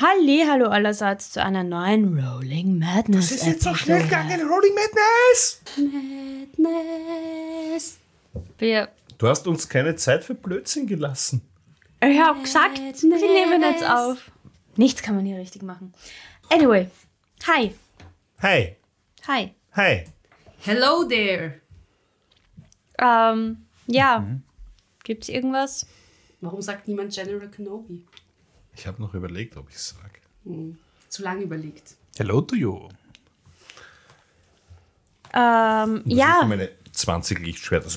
Halli, hallo allerseits zu einer neuen Rolling Madness. Das ist jetzt so schnell gegangen, Rolling Madness! Madness. Wir, Du hast uns keine Zeit für Blödsinn gelassen. ich hab gesagt, wir nehmen jetzt auf. Nichts kann man hier richtig machen. Anyway, hi, Hi, hi. hi. Hello there. Ähm, ja, gibt's irgendwas? Warum sagt niemand General Kenobi? Ich habe noch überlegt, ob ich es sage. Zu lange überlegt. Hello to you. Ähm, ja, meine 20 Lichtschwerter.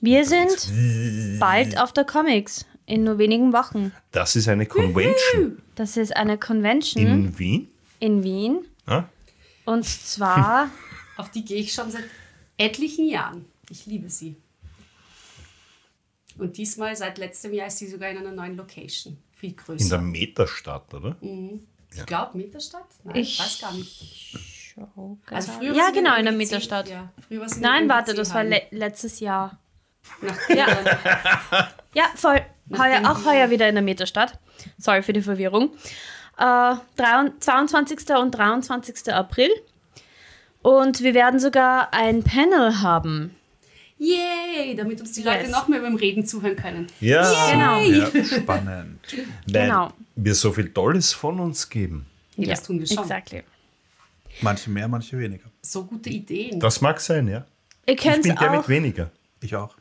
Wir sind bald auf der Comics in nur wenigen Wochen. Das ist eine Convention Das ist eine Convention in Wien. in Wien. Ah? Und zwar, Auf die gehe ich schon seit etlichen Jahren. Ich liebe sie. Und diesmal, seit letztem Jahr, ist sie sogar in einer neuen Location. Viel In der größer. Metastadt, oder? Ich glaube, Meterstadt? Nein, Ich- ich weiß gar nicht. schau Also früher ja genau, in der MWC Mittelstadt. Ja, früher war sie in Nein, warte, das war le letztes Jahr. Ja. Ja, voll. Heuer, auch heuer wieder in der Meterstadt. Sorry für die Verwirrung. Äh, 23. und 23. April. Und wir werden sogar ein Panel haben. Yay, damit uns die Leute Yes. noch mehr beim Reden zuhören können. Ja, Genau. Ja, spannend. weil Genau. wir so viel Tolles von uns geben. Ja, das tun wir schon. Exactly. Manche mehr, manche weniger. So gute Ideen. Das mag sein, ja. Ihr Ich könnt bin der mit weniger. Ich auch.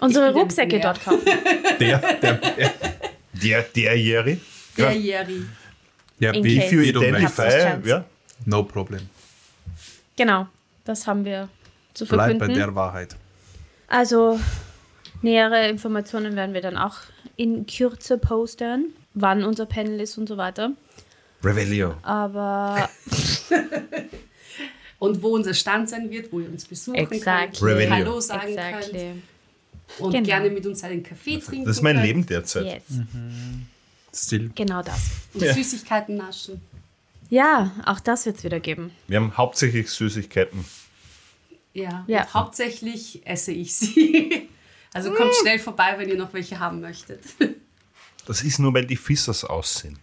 unsere Ich der Rucksäcke dort kaufen. Der, der, der, der, derjährige. Der Jerry. Ja, In wie case. viel Identify. ja. No problem. Genau, das haben wir zu Bleib bei verkünden. der Wahrheit. Also nähere Informationen werden wir dann auch in Kürze posten, wann unser Panel ist und so weiter. Revelio. Aber Und wo unser Stand sein wird, wo ihr uns besuchen Exactly. könnt, Revenue. Hallo sagen exactly. könnt und Genau. gerne mit uns einen Kaffee trinken Das ist mein könnt Leben derzeit. Yes, Still. genau das. und Ja. Süßigkeiten naschen. Ja, auch das wird es wieder geben. Wir haben hauptsächlich Süßigkeiten. Ja, Ja. Und hauptsächlich esse ich sie. Also kommt schnell vorbei, wenn ihr noch welche haben möchtet. Das ist nur, weil die Fissers aussehen.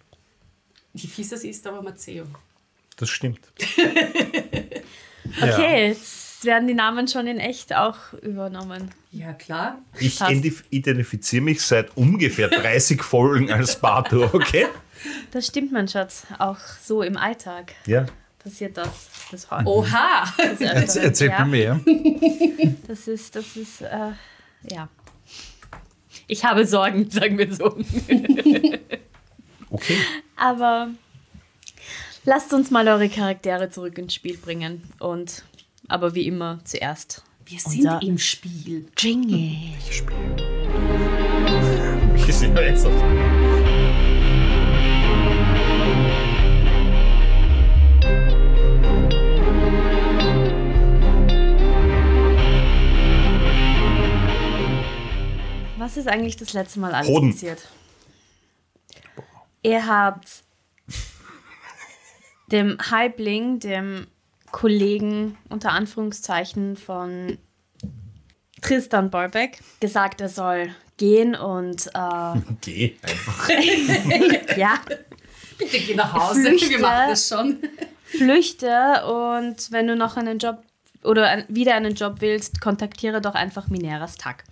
Die Fissers ist aber Maceo. Das stimmt. Okay, jetzt werden die Namen schon in echt auch übernommen. Ja, klar. Ich identifiziere mich seit ungefähr 30 Folgen als Bato, okay? Das stimmt, mein Schatz. Auch so im Alltag Ja. Passiert das. Das, Oha! das, ja, mir mehr. das ist, das ist, äh, ja. Ich habe Sorgen, sagen wir so. Okay. Aber lasst uns mal eure Charaktere zurück ins Spiel bringen. Und, aber wie immer, zuerst Wir sind im Spiel. Jingle. Ich sehe jetzt auf. Was ist eigentlich das letzte Mal alles Hoden. passiert? Ihr habt dem Halbling, dem Kollegen unter Anführungszeichen von Tristan Bolbeck, gesagt, er soll gehen und äh, Geh einfach. ja, Bitte geh nach Hause. Flüchte. Wir machen das schon. flüchte und wenn du noch einen Job oder wieder einen Job willst, kontaktiere doch einfach Mineras Tag.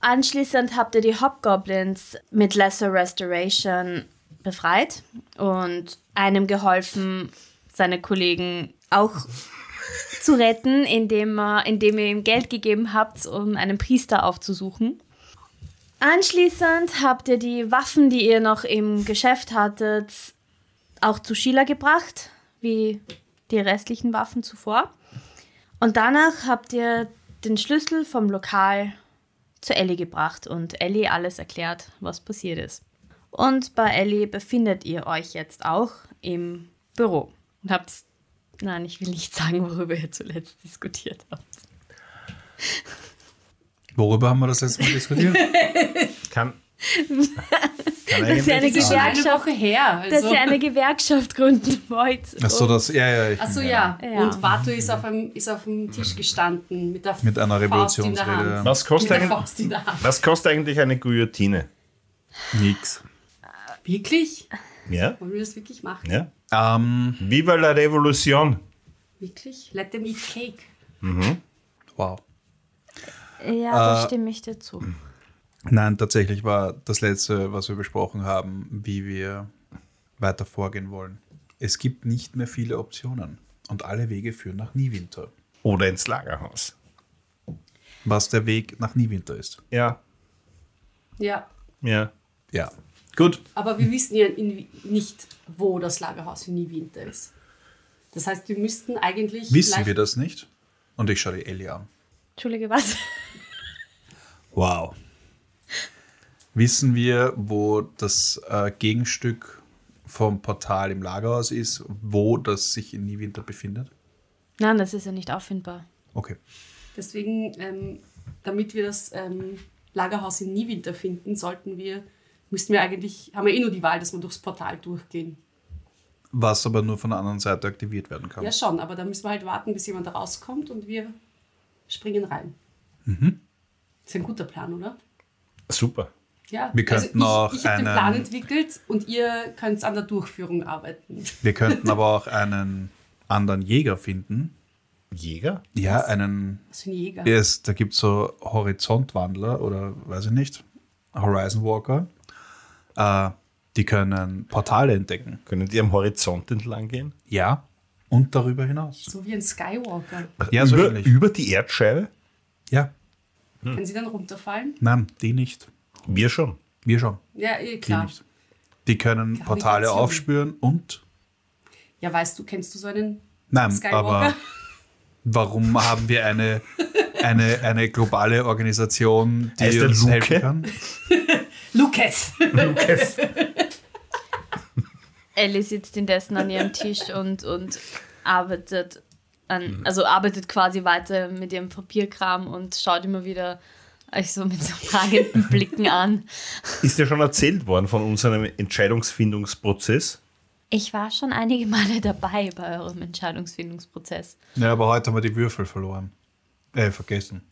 Anschließend habt ihr die Hobgoblins mit Lesser Restoration befreit und einem geholfen, seine Kollegen auch zu retten, indem, indem ihr ihm Geld gegeben habt, um einen Priester aufzusuchen. Anschließend habt ihr die Waffen, die ihr noch im Geschäft hattet, auch zu Sheila gebracht, wie die restlichen Waffen zuvor. Und danach habt ihr den Schlüssel vom Lokal zu Ellie gebracht und Ellie alles erklärt, was passiert ist. Und bei Ellie befindet ihr euch jetzt auch im Büro und habt, nein, ich will nicht sagen, worüber ihr zuletzt diskutiert habt. Worüber haben wir das letzte Mal diskutiert? Kann. Dass ihr eine. Eine Gewerkschaft, Woche her. dass Also. ihr eine Gewerkschaft gründen wollt. Ach so, das, ja, ja. Ich, Achso, ja. Ja. Und Batu ist auf, einem, ist auf dem Tisch gestanden mit, der Mit einer Faust in der Revolutionsrede. Hand. Was kostet, eigentlich, was kostet eigentlich eine Guillotine? Nix. Wirklich? Ja? Wollen wir das wirklich machen? Ja? Ähm, Viva la Revolution. Wirklich? Let them eat cake. wow. Ja, da Äh, stimme ich dir zu. Nein, tatsächlich war das letzte, was wir besprochen haben, wie wir weiter vorgehen wollen. Es gibt nicht mehr viele Optionen und alle Wege führen nach Niewinter. Oder ins Lagerhaus. Was der Weg nach Niewinter ist. Ja. Ja. Ja. Ja. Gut. Aber wir wissen ja in, nicht, wo das Lagerhaus in Niewinter ist. Das heißt, wir müssten eigentlich. Wissen wir das nicht? Und ich schaue die Ellie an. Entschuldige, was? Wow. Wissen wir, wo das äh, Gegenstück vom Portal im Lagerhaus ist, wo das sich in Niewinter befindet? Nein, das ist ja nicht auffindbar. Okay. Deswegen, ähm, damit wir das ähm, Lagerhaus in Niewinter finden, sollten wir, müssten wir eigentlich, haben wir eh nur die Wahl, dass wir durchs Portal durchgehen. Was aber nur von der anderen Seite aktiviert werden kann. Ja, schon, aber da müssen wir halt warten, bis jemand da rauskommt und wir springen rein. Mhm. Ist ein guter Plan, oder? Super. Ja, Wir könnten also auch ich, ich habe den einen- Plan entwickelt und ihr könnt an der Durchführung arbeiten. Wir könnten aber auch einen anderen Jäger finden. Jäger? Ja, einen. Was für ein Jäger. Es, da gibt es so Horizontwandler oder weiß ich nicht, Horizon Walker. Äh, die können Portale entdecken. Können die am Horizont entlang gehen? Ja. Und darüber hinaus. So wie ein Skywalker. Ja, so über, ähnlich. über die Erdscheibe? Ja. Können sie dann runterfallen? Nein, die nicht. Wir schon. Wir schon. Ja, eh, Die klar. nicht. Die können Portale aufspüren und. Ja, weißt du, kennst du so einen Nein, Skywalker? aber warum haben wir eine, eine, eine globale Organisation, die Heißt uns Luke? helfen kann? Lucas. Ellie sitzt indessen an ihrem Tisch und, und arbeitet an, also arbeitet quasi weiter mit ihrem Papierkram und schaut immer wieder euch so mit so fragenden Blicken an. Ist ja schon erzählt worden von unserem Entscheidungsfindungsprozess. Ich war schon einige Male dabei bei eurem Entscheidungsfindungsprozess. Ja, aber heute haben wir die Würfel verloren. Äh, vergessen.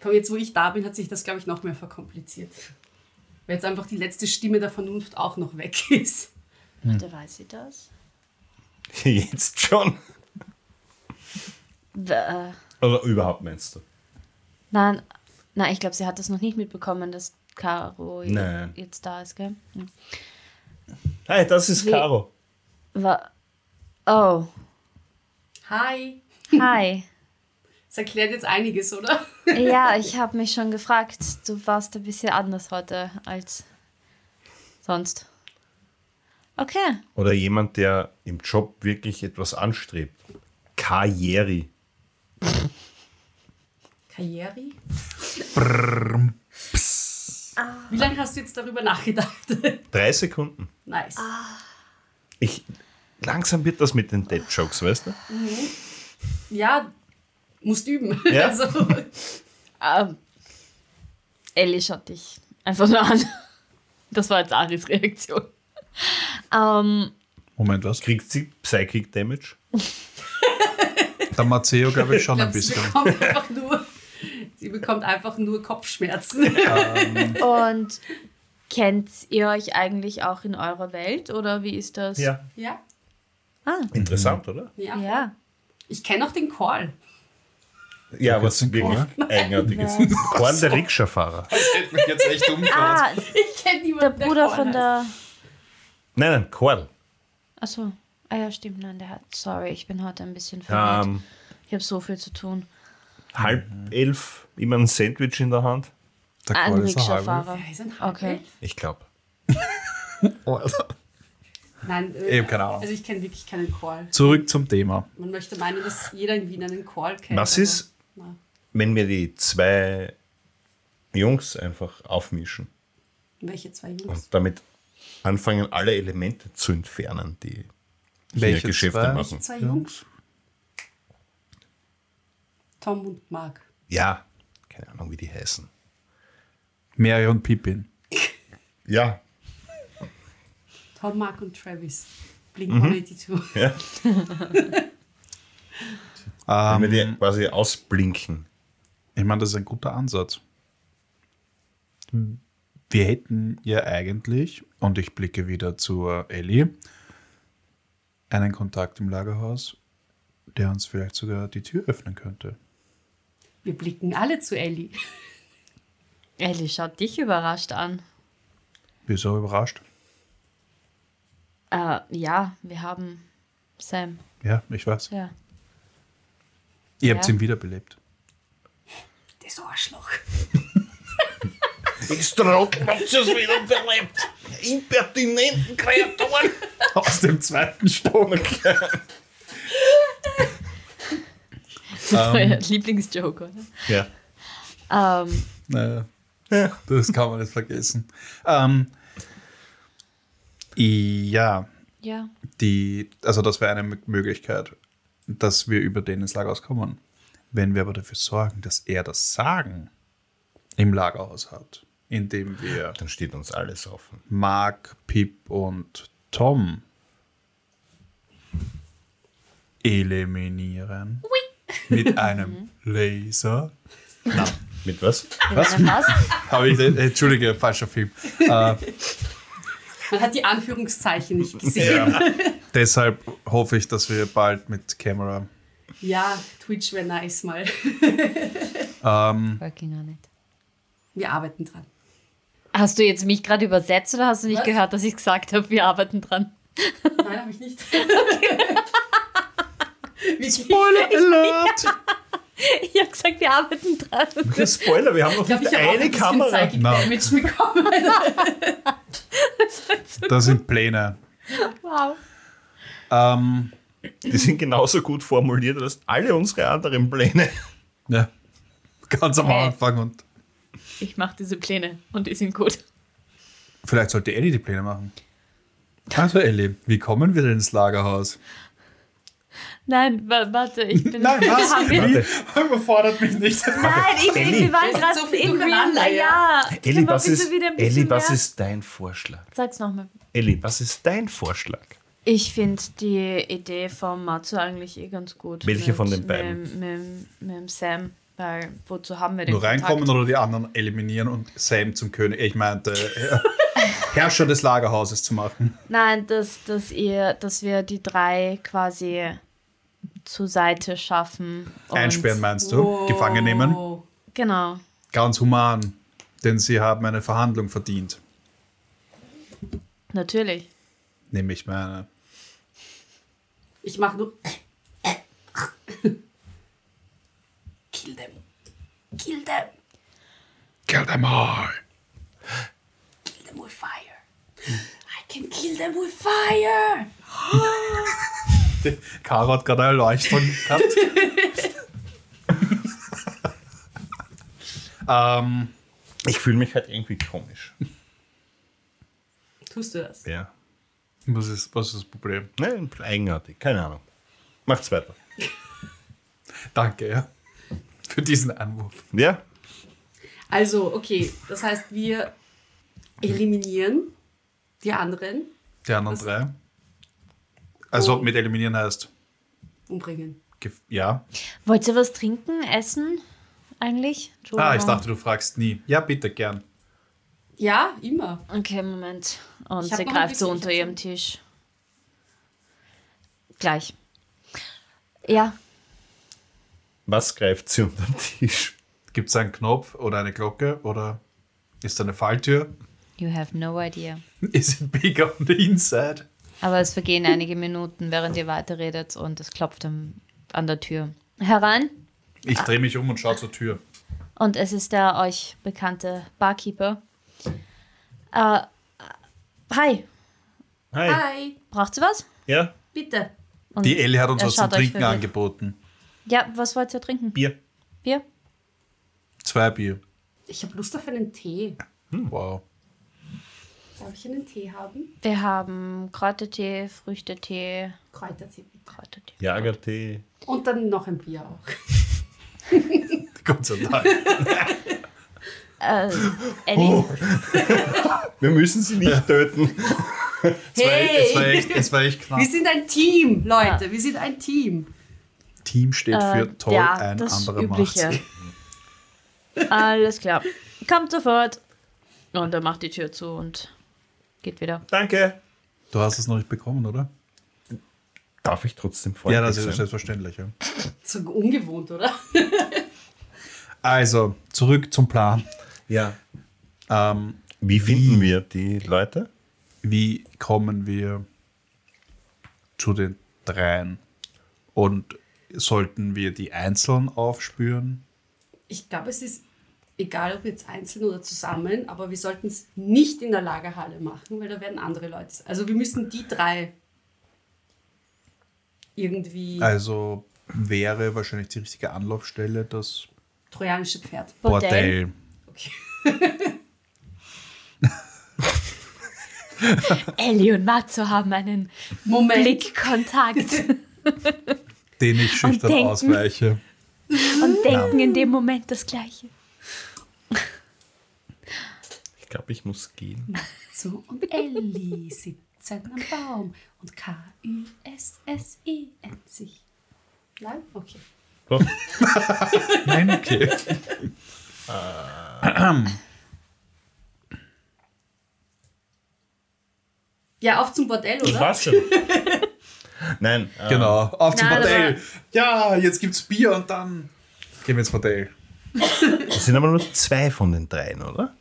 Komm, jetzt wo ich da bin, hat sich das, glaube ich, noch mehr verkompliziert. Weil jetzt einfach die letzte Stimme der Vernunft auch noch weg ist. Warte, weiß sie das? Jetzt schon. Oder überhaupt meinst du? Nein, nein, ich glaube, sie hat das noch nicht mitbekommen, dass Caro Nein. jetzt da ist, gell? Hi, das ist Wie- Caro. Wa oh, Hi. hi. Das erklärt jetzt einiges, oder? ja, ich habe mich schon gefragt, du warst ein bisschen anders heute als sonst. Okay. Oder jemand, der im Job wirklich etwas anstrebt. Karriere. Karriere? Wie lange hast du jetzt darüber nachgedacht? Drei Sekunden. nice. Ich, langsam wird das mit den Dead Jokes, weißt du? Ja, musst üben. Ja. Also, Ähm, Ellie schaut dich einfach nur an. Das war jetzt Aris Reaktion. Ähm, Moment, was? Kriegt sie Psychic Damage? Der Matteo, glaube ich, schon ein glaub, sie bisschen. bekommt einfach nur, sie bekommt einfach nur Kopfschmerzen. und kennt ihr euch eigentlich auch in eurer Welt oder wie ist das? ja, Ah, Interessant, oder? ja. ja. Ich kenne auch den Call. Ja, was den wirklich eigenartiges. Korn der Rikscha-Fahrer. Das hätte mich jetzt echt Ah, Ich kenne der niemanden, Bruder Call von der. Nein, nein, Korn. Achso. Ah ja, stimmt, nein, der hat. Sorry, ich bin heute ein bisschen verwirrt. Ähm, Ich habe so viel zu tun. Halb elf, immer ein Sandwich in der Hand. Der Ein Call ist ein halber. Rikscha-Fahrer. Ja, ist ein halb Okay. elf. Ich glaube. Nein, äh, Ich hab keine Ahnung. Also ich kenne wirklich keinen Call. Zurück zum Thema. Man möchte meinen, dass jeder in Wien einen Call kennt. Was ist, Na. wenn wir die zwei Jungs einfach aufmischen Welche zwei Jungs? und damit anfangen, alle Elemente zu entfernen, die Welche Geschäfte zwei? machen? Zwei Jungs? Tom und Mark. Ja, keine Ahnung, wie die heißen. Mary und Pippin. Ja, Tom, Mark und Travis. Blink Mhm. 182. ja. Ähm, wenn wir die quasi ausblinken. ich meine, das ist ein guter Ansatz. Wir hätten ja eigentlich, und ich blicke wieder zur Ellie, einen Kontakt im Lagerhaus, der uns vielleicht sogar die Tür öffnen könnte. Wir blicken alle zu Ellie. Ellie schaut dich überrascht an. Wieso überrascht? Äh, ja, wir haben Sam. Ja, ich weiß. Ja. Ihr habt Ja. ihn wiederbelebt. Das Arschloch. Extrocken habt ihr es wieder belebt. Impertinenten Kreaturen. Aus dem zweiten Stock. Das ist euer Lieblingsjoke, oder? Ja. Ähm, Naja, das kann man nicht vergessen. Ähm, ja, ja. die, also das wäre eine M- Möglichkeit, dass wir über den ins Lagerhaus kommen. Wenn wir aber dafür sorgen, dass er das Sagen im Lagerhaus hat, indem wir Dann steht uns alles offen. Mark, Pip und Tom eliminieren mit einem Laser. Mit was? Was? Was? Habe ich, äh, Entschuldige, falscher Film. Äh, Man hat die Anführungszeichen nicht gesehen. deshalb hoffe ich, dass wir bald mit Camera. Ja, Twitch wäre nice mal. Ähm, Working on it. Wir arbeiten dran. Hast du jetzt mich gerade übersetzt oder hast du nicht Was? gehört, dass ich gesagt habe, wir arbeiten dran? Nein, habe ich nicht. Wie Spoiler Alert! Ich habe gesagt, wir arbeiten dran. Spoiler, wir haben noch Ich glaube, nicht ich habe auch eine ein bisschen Kamera. Psychic-Damage bekommen. Das sind Pläne. Wow. Ähm, Die sind genauso gut formuliert als alle unsere anderen Pläne. ja, ganz am. Anfang und Ich mache diese Pläne und die sind gut. vielleicht sollte Ellie die Pläne machen. Also Ellie, wie kommen wir denn ins Lagerhaus? Nein, wa- warte, ich bin. Nein, was? Warte, Überfordert mich nicht. nein, ich, Elli. wir waren gerade so viel in Real durcheinander, Life. Ja, Elli, was ist, wieder ein bisschen Elli, was ist dein Vorschlag? Sag's nochmal. Elli, was ist dein Vorschlag? Ich finde die Idee vom Matzo eigentlich eh ganz gut. Welche von den beiden? Mit, mit, mit dem Sam, weil wozu haben wir den Nur reinkommen Kontakt? oder die anderen eliminieren und Sam zum König, ich meinte, äh, Herrscher des Lagerhauses zu machen. Nein, dass, dass, ihr, dass wir die drei quasi zur Seite schaffen. Einsperren meinst du? Gefangen nehmen? Genau. Ganz human, denn sie haben eine Verhandlung verdient. Natürlich. Nämlich meine. Ich mache nur. Kill them. Kill them. Kill them all. Kill them with fire. I can kill them with fire. Caro hat gerade eine Erleuchtung gehabt. ähm, Ich fühle mich halt irgendwie komisch. Tust du das? Ja. was, ist, was ist das Problem? Ne, eigenartig, keine Ahnung. Macht's weiter. Danke, ja. Für diesen Anruf. Ja? Also, okay, das heißt, wir eliminieren die anderen, Die anderen Was? drei. Also Oh. mit eliminieren heißt. umbringen. gef- Ja. Wollt ihr was trinken, essen? Eigentlich? Ah, ich dachte, du fragst nie. Ja, bitte, gern. Ja, immer. Okay, Moment. Und sie greift so unter ihrem Tisch. Gleich. Ja, Was greift sie unter den Tisch? Gibt es einen Knopf oder eine Glocke oder ist da eine Falltür? you have no idea. Is it big on the inside? Aber es vergehen einige Minuten, während ihr weiterredet und es klopft am- an der Tür. Herein. Ich drehe mich um und schaue zur Tür. Und es ist der euch bekannte Barkeeper. Äh, hi, Hi. Hi, braucht ihr was? Ja? bitte. Und Die Ellie hat uns was zum Trinken angeboten. Ja, was wollt ihr trinken? Bier. Bier? Zwei Bier. Ich habe Lust auf einen Tee. Wow. Darf ich einen Tee haben? Wir haben Kräutertee, Früchtetee, Kräutertee bitte. Kräutertee. Jagertee. Und dann noch ein Bier auch. Gott sei Dank. Äh, Ellie? Wir müssen sie nicht töten. Es war, es, war echt, es war echt knapp. Wir sind ein Team, Leute. Wir sind ein Team. Team steht für Äh, toll, ja, ein das anderer Übliche. macht's. Alles klar. Kommt sofort. Und er macht die Tür zu und geht wieder. Danke. Du hast es noch nicht bekommen, oder? Darf ich trotzdem freundlich Ja, das ist sein? selbstverständlich. Ja. So ungewohnt, oder? Also, zurück zum Plan. Ja. Ähm, Wie finden wir die Leute? wie kommen wir zu den dreien? Und sollten wir die einzeln aufspüren? Ich glaube, es ist egal, ob jetzt einzeln oder zusammen, aber wir sollten es nicht in der Lagerhalle machen, weil da werden andere Leute. Also wir müssen die drei irgendwie Also wäre wahrscheinlich die richtige Anlaufstelle das trojanische Pferd. Bordell. Bordell. Ellie und Matzo haben einen Moment. Blickkontakt Den ich schüchtern denken. ausweiche. und denken in dem Moment das Gleiche. Ich glaube, ich muss gehen. So und Ellie sitzen am Baum und K-U-S-S-E-N sich. Nein? Okay. So. Nein, okay. Ja, auf zum Bordell, oder? war's schon. Nein. äh, Genau, auf zum Nein, Bordell. Ja, jetzt gibt's Bier und dann gehen wir ins Bordell. Es sind aber nur zwei von den dreien, oder?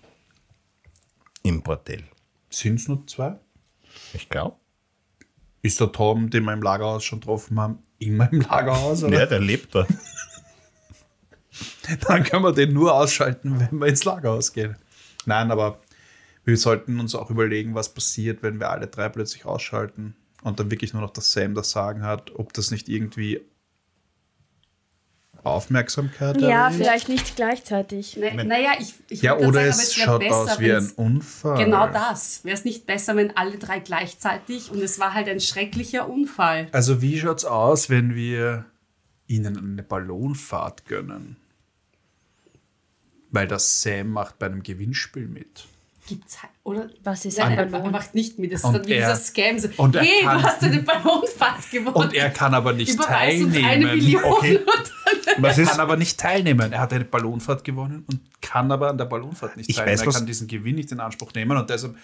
Im Bordell. Sind es nur zwei? Ich glaube. Ist der Tom, den wir im Lagerhaus schon getroffen haben, immer im Lagerhaus? Oder? Ja, der lebt dort. Dann können wir den nur ausschalten, wenn wir ins Lagerhaus gehen. Nein, aber wir sollten uns auch überlegen, was passiert, wenn wir alle drei plötzlich ausschalten und dann wirklich nur noch das Sam das Sagen hat, ob das nicht irgendwie Aufmerksamkeit Ja, erregt. vielleicht nicht gleichzeitig. Ne, naja, ich, ich Ja, oder es sagen, aber wär schaut besser, aus wie ein Unfall. Genau das. Wäre es nicht besser, wenn alle drei gleichzeitig und es war halt ein schrecklicher Unfall. Also wie schaut's aus, wenn wir ihnen eine Ballonfahrt gönnen? Weil das Sam macht bei einem Gewinnspiel mit. Gibt's halt, oder? Was ist Nein, ein er Ballon? macht nicht mit. Das ist Und dann wie er- dieser Scam. So, und er hey, kann- du hast eine Ballonfahrt gewonnen. Und er kann aber nicht Überweis uns teilnehmen. eine Million. Okay. Was Er ist? kann aber nicht teilnehmen. Er hat eine Ballonfahrt gewonnen und kann aber an der Ballonfahrt nicht Ich teilnehmen. weiß, er kann diesen Gewinn nicht in Anspruch nehmen und deshalb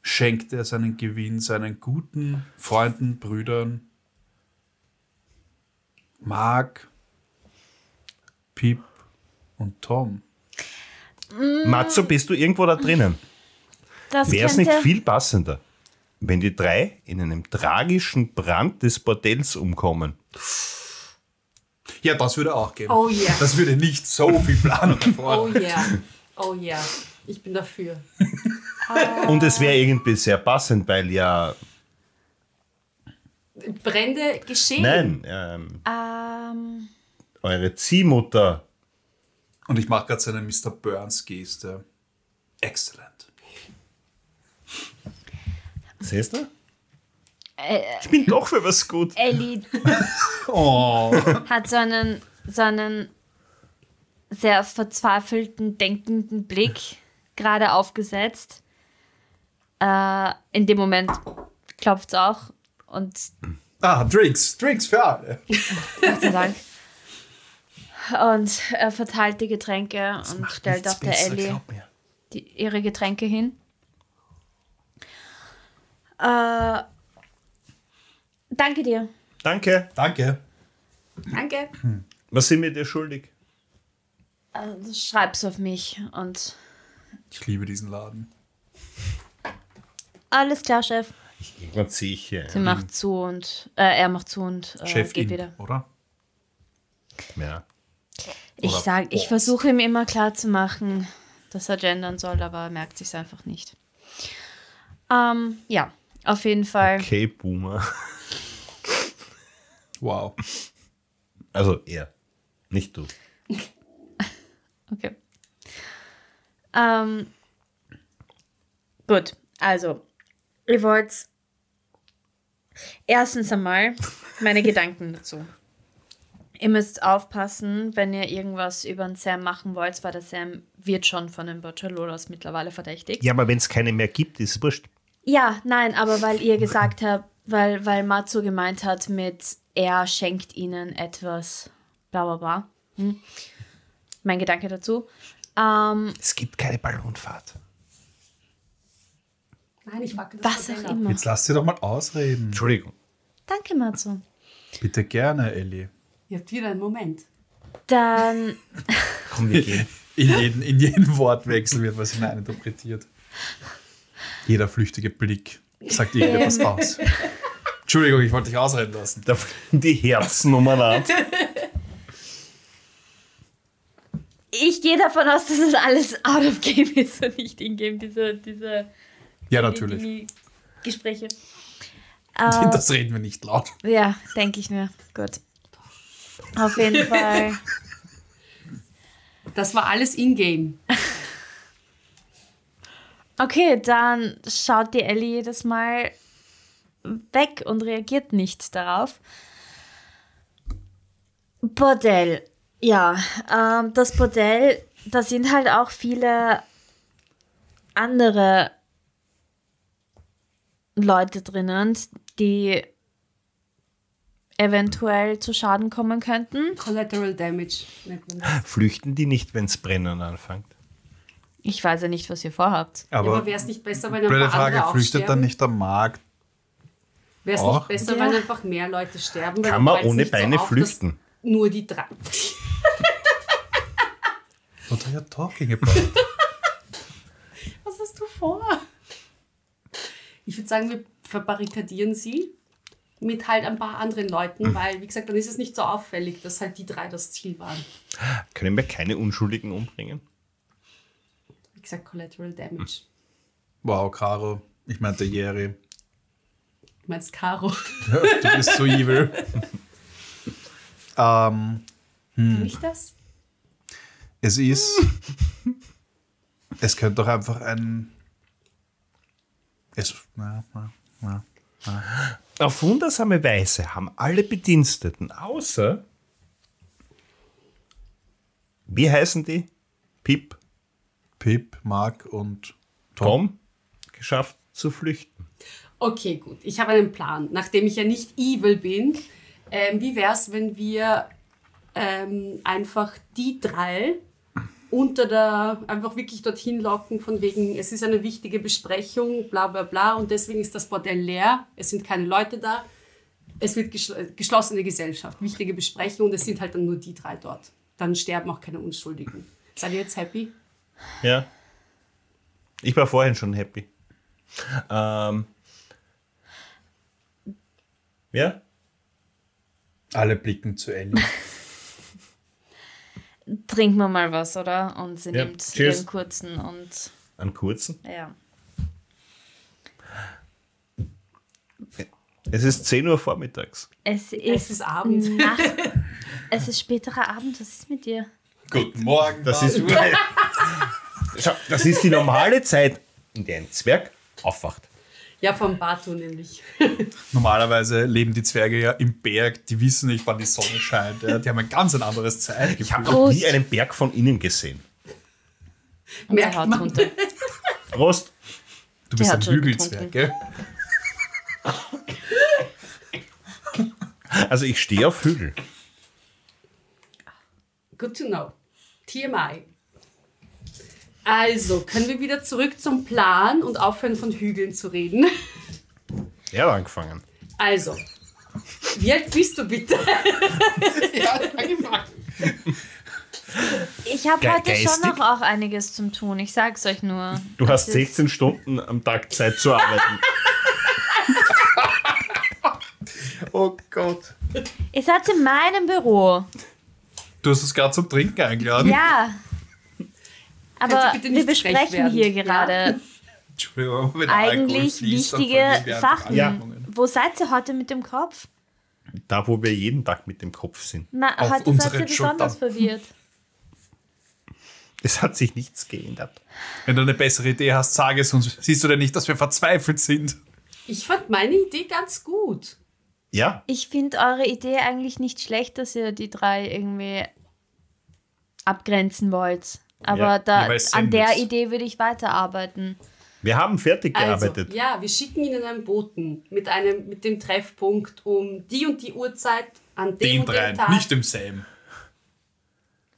schenkt er seinen Gewinn seinen guten Freunden, Brüdern, Mark, Pip und Tom. Matzo, bist du irgendwo da drinnen? Wäre es nicht viel passender, wenn die drei in einem tragischen Brand des Bordells umkommen? Ja, das würde auch gehen. Oh yeah. Das würde nicht so viel Planung Oh erfordern. yeah. Oh yeah. Ich bin dafür. Und es wäre irgendwie sehr passend, weil ja, Brände geschehen. nein, ähm, ähm, eure Ziehmutter, Und ich mache gerade so eine Mr. Burns-Geste. Excellent. siehst du? Ich bin doch für was gut. Ellie Oh. hat so einen, so einen sehr verzweifelten, denkenden Blick gerade aufgesetzt. Äh, in dem Moment klopft es auch und Ah, Drinks. Drinks für alle. Gott sei Dank. Und er verteilt die Getränke und stellt auch der Ellie die, ihre Getränke hin. Äh, danke dir. Danke. Danke. Danke. Was sind wir dir schuldig? Also schreib's auf mich und Ich liebe diesen Laden. alles klar, Chef. Irgendwann ziehe ich hier. Sie macht zu und äh, er macht zu und äh, Chef geht in, wieder. oder? Ja. Ich Oder sag, ich versuche ihm immer klar zu machen, dass er gendern soll, aber er merkt sich's einfach nicht. Ähm, ja, auf jeden Fall. Okay, Boomer. Wow. Also er, nicht du. Okay. Ähm, gut, also, ihr wollt erstens einmal meine Gedanken dazu. Ihr müsst aufpassen, wenn ihr irgendwas über den Sam machen wollt, weil der Sam wird schon von den Bocciololas mittlerweile verdächtigt. Ja, aber wenn es keine mehr gibt, ist es wurscht. Ja, nein, aber weil ihr gesagt habt, weil, weil Matsu gemeint hat mit, er schenkt ihnen etwas, bla bla bla. Hm? Mein Gedanke dazu. Ähm, Es gibt keine Ballonfahrt. Nein, ich frage das was auch immer. Jetzt lass sie doch mal ausreden. Entschuldigung. Danke, Matzo. Bitte gerne, Elli. Ihr habt wieder einen Moment. Dann, Komm, wir gehen. In jeden, in jeden Wortwechsel wird was hineininterpretiert. Jeder flüchtige Blick sagt irgendetwas aus. Entschuldigung, ich wollte dich ausreden lassen. Da die Herzen umeinander. ich gehe davon aus, dass es alles out of game ist und nicht in game, diese, diese Ja, natürlich. die Gespräche. Äh, Das reden wir nicht laut. ja, denke ich mir. Gut. Auf jeden Fall. Das war alles in-game. Okay, dann schaut die Ellie jedes Mal weg und reagiert nicht darauf. Bordell. Ja, ähm, das Bordell, da sind halt auch viele andere Leute drinnen, die eventuell zu Schaden kommen könnten. Collateral Damage nennt man das. Flüchten die nicht, wenn's brennen anfängt? Ich weiß ja nicht, was ihr vorhabt. Ja, Aber, aber wäre es nicht besser, wenn ein paar Frage, andere flüchtet dann nicht der Markt? Wäre es nicht besser, Ja. wenn einfach mehr Leute sterben? Weil Kann man ohne Beine auf, dass flüchten? Nur die drei. What are you talking about? Was hast du vor? Ich würde sagen, wir verbarrikadieren sie mit halt ein paar anderen Leuten, Hm. weil, wie gesagt, dann ist es nicht so auffällig, dass halt die drei das Ziel waren. Können wir keine Unschuldigen umbringen? Wie gesagt, Collateral Damage. Wow, Caro. Ich meinte Jerry. Du meinst Caro? Du bist so evil. ähm, Nicht das? es ist. es könnte doch einfach ein. Es, na, na, na. Auf wundersame Weise haben alle Bediensteten, außer. Wie heißen die? Pip, Pip, Mark und Tom. Tom, geschafft zu flüchten. Okay, gut. Ich habe einen Plan. Nachdem ich ja nicht evil bin, ähm, wie wäre es, wenn wir ähm, einfach die drei unter der, einfach wirklich dorthin locken, von wegen, es ist eine wichtige Besprechung, bla bla bla, und deswegen ist das Bordell leer, es sind keine Leute da, es wird geschl geschlossene Gesellschaft, wichtige Besprechung, und es sind halt dann nur die drei dort. Dann sterben auch keine Unschuldigen. Seid ihr jetzt happy? Ja. Ich war vorhin schon happy. Ähm. Ja? Alle blicken zu Ellie. Trinken wir mal was, oder? Und sie Ja, nimmt cheers. ihren kurzen und Einen kurzen. ja. Es ist 10 Uhr vormittags. Es ist, Es ist Abend. Nacht. es ist späterer Abend. Was ist mit dir? Guten Morgen. Das ist, Schau, das ist die normale Zeit, in der ein Zwerg aufwacht. Ja, vom Batu nämlich. Normalerweise leben die Zwerge ja im Berg, die wissen nicht, wann die Sonne scheint. Ja. Die haben ein ganz ein anderes Zeitgefühl. Ich habe noch nie einen Berg von innen gesehen. Und Merkt haut runter. Prost. du bist ein Hügelzwerg, gell? Also ich stehe auf Hügel. Good to know. TMI. Also, können wir wieder zurück zum Plan und aufhören von Hügeln zu reden? Er hat angefangen. Also, wie alt bist du bitte? Angefangen. Ich habe heute geistig? schon noch auch einiges zum tun. Ich sag's euch nur. Du hast Es ist- 16 Stunden am Tag Zeit zu arbeiten. Oh Gott. Ihr seid in meinem Büro. Du hast uns gerade zum Trinken eingeladen. Ja. Aber bitte wir besprechen hier Ja? gerade Alkohol eigentlich fließt, wichtige Sachen. Anregungen. Wo seid ihr heute mit dem Kopf? Da, wo wir jeden Tag mit dem Kopf sind. Na, Auf heute seid ihr besonders Schultern. verwirrt. Es hat sich nichts geändert. Wenn du eine bessere Idee hast, sag es uns. Siehst du denn nicht, dass wir verzweifelt sind? Ich fand meine Idee ganz gut. Ja, Ich finde eure Idee eigentlich nicht schlecht, dass ihr die drei irgendwie abgrenzen wollt. Aber Ja, da, ja, weil es an der Sandwich. Idee würde ich weiterarbeiten. wir haben fertig Also, gearbeitet. ja, wir schicken Ihnen einen Boten mit, einem, mit dem Treffpunkt um die und die Uhrzeit an dem Den und dem dreien, Tag. nicht dem Sam.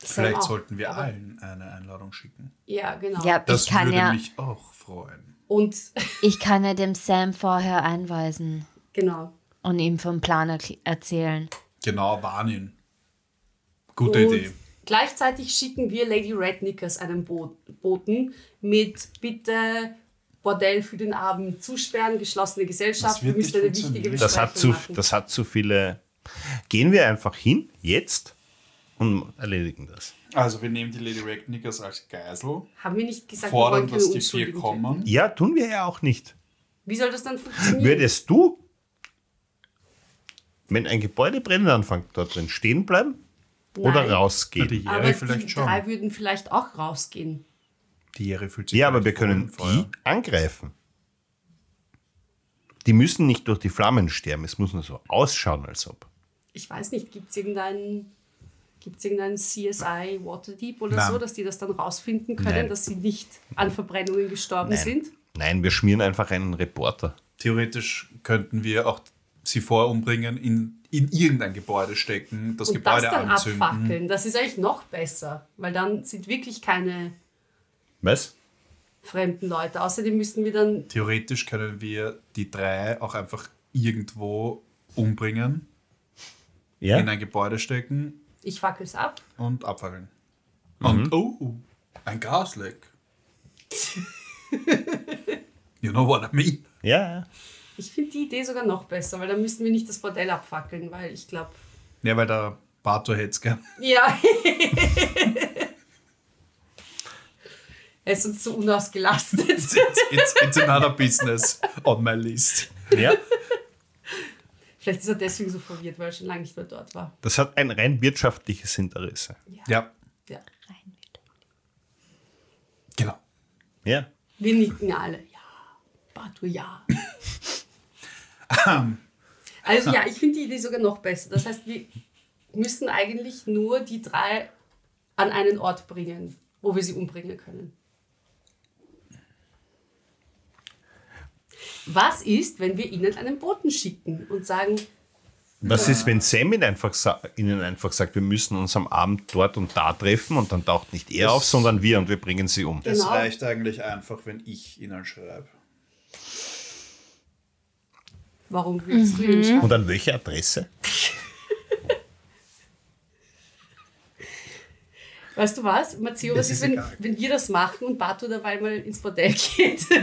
Sam Vielleicht auch. sollten wir allen eine Einladung schicken. Ja, genau. Ja, Das ich kann würde ja, mich auch freuen. Und ich kann ja dem Sam vorher einweisen genau. und ihm vom Plan erzählen. Genau, warn ihn. Gute und Idee. Gleichzeitig schicken wir Lady Rednickers einen Bo Boten mit Bitte Bordell für den Abend zusperren, geschlossene Gesellschaft. Das Wir wird müssen eine wichtige funktionieren. Das hat, zu, Besprechung machen. das hat zu viele. Gehen wir einfach hin, jetzt, und erledigen das. Also, wir nehmen die Lady Ragnickers als Geisel, Haben wir nicht gesagt, wir fordern, dass die vier kommen. Ja, tun wir ja auch nicht. Wie soll das dann funktionieren? Würdest du, wenn ein Gebäude brennen anfängt, dort drin stehen bleiben oder rausgehen? Die Aber Jere die vielleicht schon. drei würden vielleicht auch rausgehen. Die Jere fühlt sich Ja, aber wir können die angreifen. Die müssen nicht durch die Flammen sterben, es muss nur so ausschauen, als ob. Ich weiß nicht, gibt es irgendeinen gibt's irgendeinen CSI Waterdeep oder Nein. so, dass die das dann rausfinden können, Nein. dass sie nicht an Verbrennungen gestorben Nein. sind? Nein, wir schmieren einfach einen Reporter. Theoretisch könnten wir auch sie vorher umbringen, in, in irgendein Gebäude stecken, das Und Gebäude das dann anzünden. abfackeln, das ist eigentlich noch besser, weil dann sind wirklich keine Was? fremden Leute. Außerdem müssten wir dann, Theoretisch können wir die drei auch einfach irgendwo umbringen, Ja? in ein Gebäude stecken ich fackel's ab. und abfackeln. Mhm. Und oh, ein Gasleck. you know what I mean? Ja, Ich finde die Idee sogar noch besser, weil dann müssten wir nicht das Bordell abfackeln, weil ich glaube, Ja, weil der Bato hätte es gern. ja. er ist uns zu unausgelastet. It's, it's, it's another business on my list. ja. Vielleicht ist er deswegen so verwirrt, weil er schon lange nicht mehr dort war. Das hat ein rein wirtschaftliches Interesse. Ja, Ja. genau. Ja. Wir nicken alle. Ja, Batu, ja. Also ja, ich finde die Idee sogar noch besser. Das heißt, wir müssen eigentlich nur die drei an einen Ort bringen, wo wir sie umbringen können. Was ist, wenn wir ihnen einen Boten schicken und sagen, Was ist, wenn Sam ihnen einfach, ihnen einfach sagt, wir müssen uns am Abend dort und da treffen und dann taucht nicht er auf, sondern wir und wir bringen sie um. Es Genau. reicht eigentlich einfach, wenn ich ihnen schreibe. Warum willst du ihnen schreiben? Und an welche Adresse? Weißt du was, Matteo, was ist, ist wenn, wenn wir das machen und Batu dabei mal ins Bordell geht?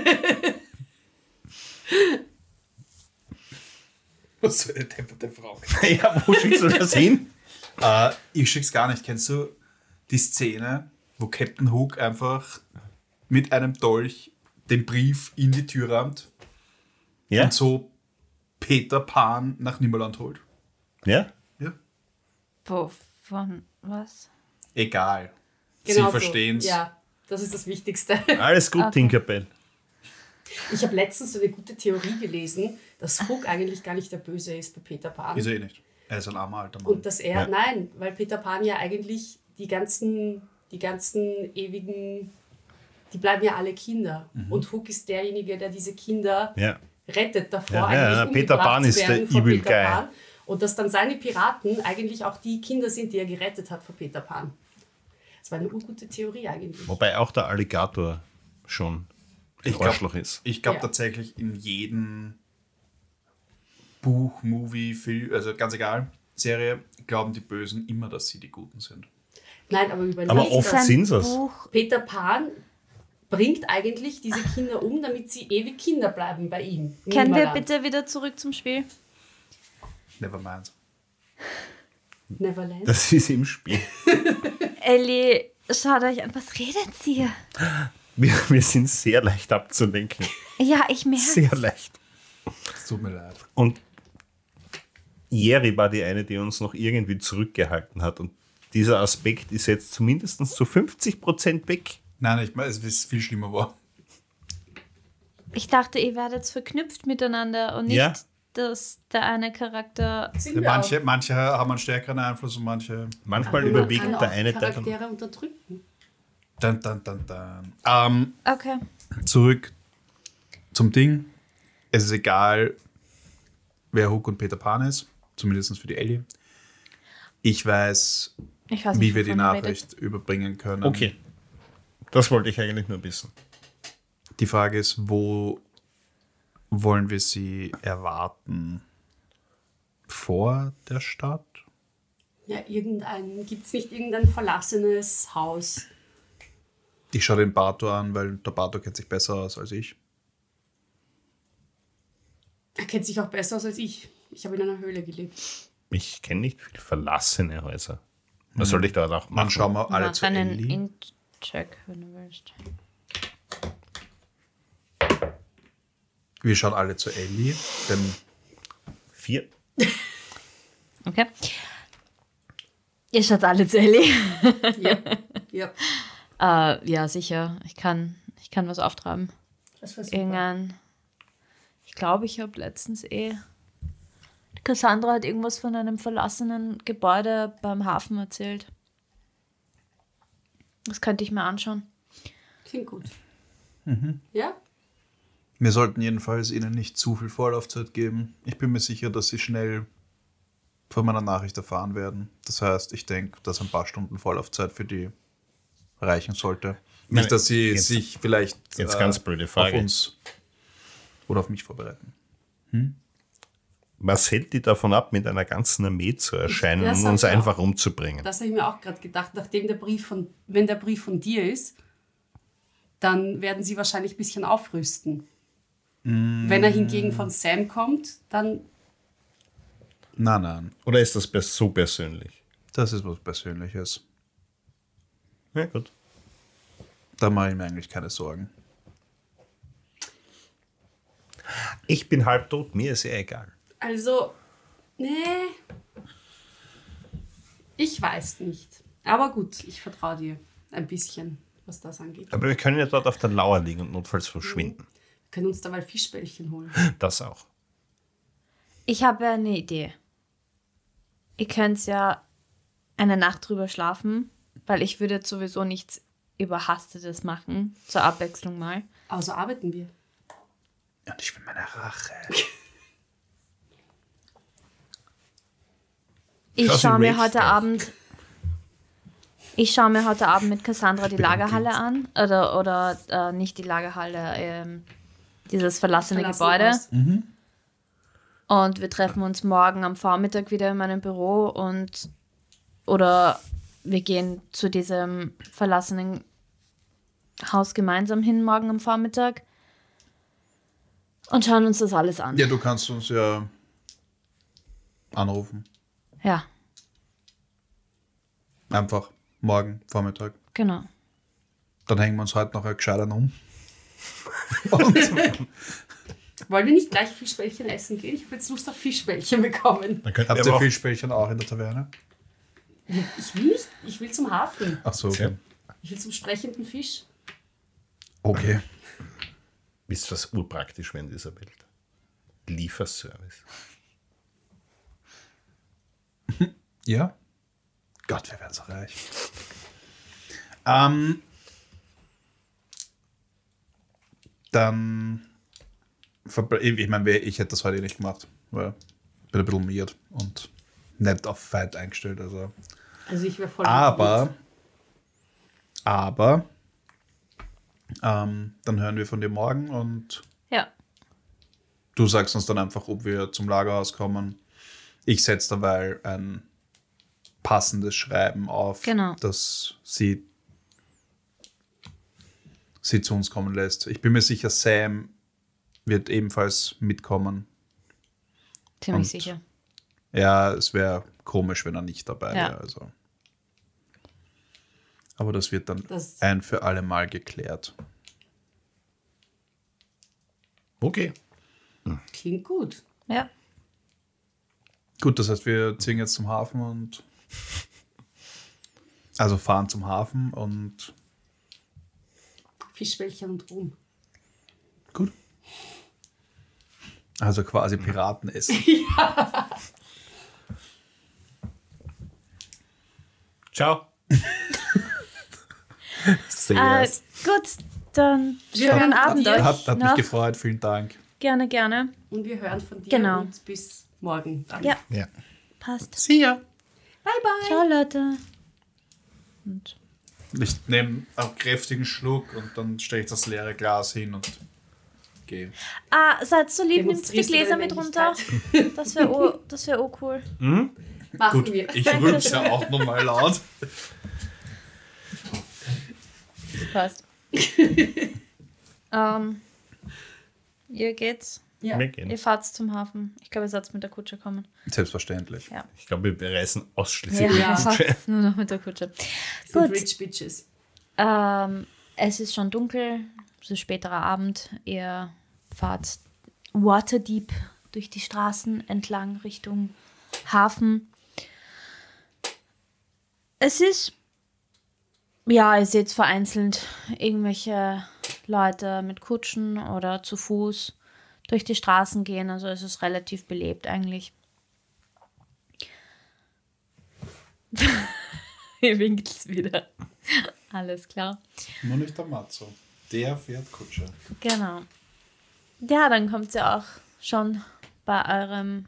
Was für eine depperte Frau. ja, wo schickst du das hin? Äh, ich schick's gar nicht. Kennst du die Szene, wo Captain Hook einfach mit einem Dolch den Brief in die Tür rammt Ja? und so Peter Pan nach Nimmerland holt? Ja? Ja. Wovon? Was? Egal. Genau Sie so. verstehen's. Ja, das ist das Wichtigste. Alles gut, Okay. Tinkerbell. Ich habe letztens so eine gute Theorie gelesen, dass Hook eigentlich gar nicht der Böse ist bei Peter Pan. Ist er eh nicht. Er ist ein armer alter Mann. Und dass er, Ja. nein, weil Peter Pan ja eigentlich die ganzen, die ganzen ewigen, die bleiben ja alle Kinder. Mhm. Und Hook ist derjenige, der diese Kinder Ja. Rettet davor, Ja, ja, eigentlich Peter Pan ist der werden von Evil Peter Guy. Pan. Und dass dann seine Piraten eigentlich auch die Kinder sind, die er gerettet hat vor Peter Pan. Das war eine urgute Theorie eigentlich. Wobei auch der Alligator schon ein Ich Arschloch ist. Ich glaube Ja. tatsächlich in jedem Buch, Movie, Film, also ganz egal, Serie, glauben die Bösen immer, dass sie die Guten sind. Nein, aber überleg Aber oft ein sind's es. Buch. Peter Pan bringt eigentlich diese Kinder um, damit sie ewig Kinder bleiben bei ihm. Können wir bitte wieder zurück zum Spiel? Never mind. Neverland? Das ist im Spiel. Ellie, schaut euch an, was redet sie? Wir, wir sind sehr leicht abzulenken. Ja, ich merke. Sehr leicht. Es tut mir leid. Und Jerry war die eine, die uns noch irgendwie zurückgehalten hat. Und dieser Aspekt ist jetzt zumindest zu 50% weg. Nein, ich meine, es ist viel schlimmer war. Ich dachte, ihr werdet verknüpft miteinander und nicht, Ja. dass der eine Charakter. Manche, auch. manche haben einen stärkeren Einfluss und manche. Manchmal Man überwiegt kann der eine Teil. dann- Charaktere unterdrücken. Dun, dun, dun, dun. Ähm, Okay. zurück zum Ding. Es ist egal, wer Hook und Peter Pan ist, zumindest für die Ellie. Ich weiß, Ich weiß nicht, wie wir die ihr redet. Nachricht überbringen können. Okay. Das wollte ich eigentlich nur wissen. Die Frage ist, wo wollen wir sie erwarten? Vor der Stadt? Ja, irgendein, gibt es nicht irgendein verlassenes Haus? Ich schaue den Bato an, weil der Bato kennt sich besser aus als ich. Er kennt sich auch besser aus als ich. Ich habe in einer Höhle gelebt. Ich kenne nicht viele verlassene Häuser. Was soll ich da auch Dann machen? schauen wir alle Mach zu einen Ellie. Int-Check, wenn du willst. Wir schauen alle zu Ellie, denn Vier. Okay. Ihr schaut alle zu Ellie. Ja. ja. äh, ja, sicher. Ich kann, ich kann was auftreiben. Das war super. Irgendein. Ich glaube, ich habe letztens eh. Cassandra hat irgendwas von einem verlassenen Gebäude beim Hafen erzählt. Das könnte ich mir anschauen. Klingt gut. Mhm. Ja? wir sollten jedenfalls ihnen nicht zu viel Vorlaufzeit geben. Ich bin mir sicher, dass sie schnell von meiner Nachricht erfahren werden. Das heißt, ich denke, dass ein paar Stunden Vorlaufzeit für die reichen sollte. Nicht, dass sie jetzt- sich vielleicht jetzt ganz blöde Frage. auf uns oder auf mich vorbereiten. Was hält die davon ab, mit einer ganzen Armee zu erscheinen Das und uns ich auch. einfach umzubringen? Das habe ich mir auch gerade gedacht, nachdem der Brief von, wenn der Brief von dir ist, dann werden sie wahrscheinlich ein bisschen aufrüsten. Wenn er hingegen von Sam kommt, dann Nein, nein, Oder ist das so persönlich? das ist was Persönliches. Ja, gut. Da mache ich mir eigentlich keine Sorgen. Ich bin halb tot, mir ist ja egal. Also, nee. Ich weiß nicht. Aber gut, ich vertraue dir ein bisschen, was das angeht. Wir Aber wir können ja dort auf der Lauer liegen und notfalls verschwinden. können uns dabei Fischbällchen holen. Das auch. Ich habe eine Idee. Ihr könnt ja eine Nacht drüber schlafen, weil ich würde jetzt sowieso nichts Überhastetes machen, zur Abwechslung mal. Also arbeiten wir. Und ich will meine Rache. Ich schaue mir heute aus. Abend. Ich schaue mir heute Abend mit Cassandra die Lagerhalle an. Oder, oder äh, nicht die Lagerhalle, ähm, dieses verlassene Verlassene Gebäude. Haus. Und wir treffen uns morgen am Vormittag wieder in meinem Büro und oder wir gehen zu diesem verlassenen Haus gemeinsam hin morgen am Vormittag und schauen uns das alles an. Ja, du kannst uns ja anrufen. Ja, Einfach morgen Vormittag. genau. Dann hängen wir uns heute noch ein gescheitern um. Wollen wir nicht gleich Fischbällchen essen gehen? Ich habe jetzt Lust auf Fischbällchen bekommen. Dann könnten habt ihr Fischbällchen auch in der Taverne? Ich will nicht, ich will zum Hafen. Ach so, okay. Ich will zum sprechenden Fisch. Okay. wisst was urpraktisch wäre in dieser Welt? Lieferservice. Ja? Gott, wir werden so reich. Ähm, dann. Ich meine, ich hätte das heute nicht gemacht, weil ich bin ein bisschen weird und nicht auf Fight eingestellt. Also. Also ich wäre voll Aber, aber, ähm, dann hören wir von dir morgen und Ja, du sagst uns dann einfach, ob wir zum Lagerhaus kommen. Ich setze dabei ein passendes Schreiben auf, Genau. dass sie sie zu uns kommen lässt. Ich bin mir sicher, Sam wird ebenfalls mitkommen. ziemlich Und- sicher. Ja, es wäre komisch, wenn er nicht dabei Ja. wäre. Also. Aber das wird dann Das- ein für alle Mal geklärt. Okay. Klingt gut. Ja, Gut, das heißt, wir ziehen jetzt zum Hafen und. Also fahren zum Hafen und. Fischbällchen und Ruhm. Gut. Also quasi Piratenessen. Ciao. äh, gut, dann schönen hören von Abend dir. euch. Hat, hat mich gefreut, vielen Dank. Gerne, gerne. Und wir hören von dir Genau. und bis morgen. Dann. Ja, Ja. passt. See ya. Bye, bye. Ciao, Leute. Und Ich nehme einen kräftigen Schluck und dann stelle ich das leere Glas hin und gehe. Ah, seid so lieb, nimmst die Gläser mit runter. Das wäre oh, das wär oh cool. Machen Gut, wir. ich rülpse ja auch nochmal laut. Passt. ähm, ihr geht's. Ja. Wir gehen. Ihr fahrt zum Hafen. Ich glaube, ihr seid mit der Kutsche kommen. Selbstverständlich. Ja. Ich glaube, wir reisen ausschließlich Ja, mit der Kutsche. nur noch mit der Kutsche. Gut. Rich Bitches. Ähm, es ist schon dunkel, es ist späterer Abend. Ihr fahrt Waterdeep durch die Straßen entlang Richtung Hafen. Es ist, ja, ihr seht vereinzelt irgendwelche Leute mit Kutschen oder zu Fuß durch die Straßen gehen. Also es ist relativ belebt eigentlich. Ihr winkelt's wieder. Alles klar. Nur nicht der Matzo. Der fährt Kutsche. Genau. Ja, dann kommt sie auch schon bei eurem,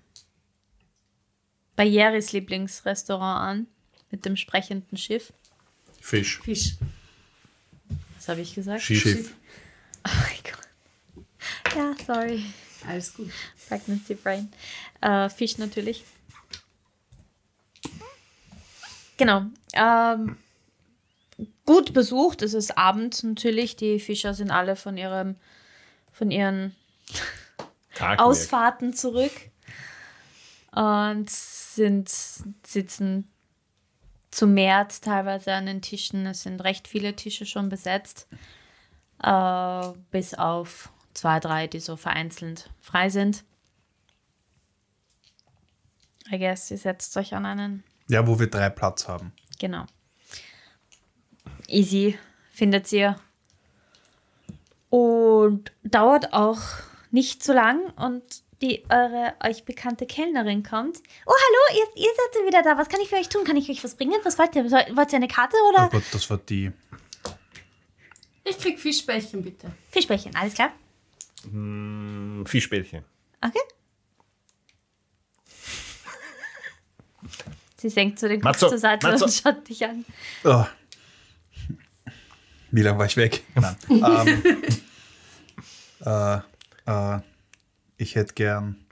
bei Jeris Lieblingsrestaurant an, mit dem sprechenden Schiff. Fisch. Fisch. Was habe ich gesagt? Schiff. Gott. Ja, sorry. Alles gut. Pregnancy Brain. Äh, Fisch natürlich. Genau. Ähm, gut besucht. Es ist Abend natürlich. Die Fischer sind alle von ihrem, von ihren Tagwerk. Ausfahrten zurück und sind sitzen zu Mehrt teilweise an den Tischen. Es sind recht viele Tische schon besetzt, äh, bis auf zwei, drei, die so vereinzelt frei sind. I guess, ihr setzt euch an einen Ja, wo wir drei Platz haben. Genau. Easy findet ihr. Und dauert auch nicht so lang und die eure euch bekannte Kellnerin kommt. Oh, hallo, ihr, ihr seid wieder da. Was kann ich für euch tun? Kann ich euch was bringen? Was wollt ihr? Wollt ihr eine Karte Oh oder Gott, das war die. Ich krieg Fischbällchen, bitte. Fischbällchen? Alles klar? Mm, Fischbällchen. Okay. Sie senkt so den Kopf Matzo, zur Seite Matzo. und schaut dich an. Oh. Wie lange war ich weg? Nein. ähm, äh, äh, ich hätte gern.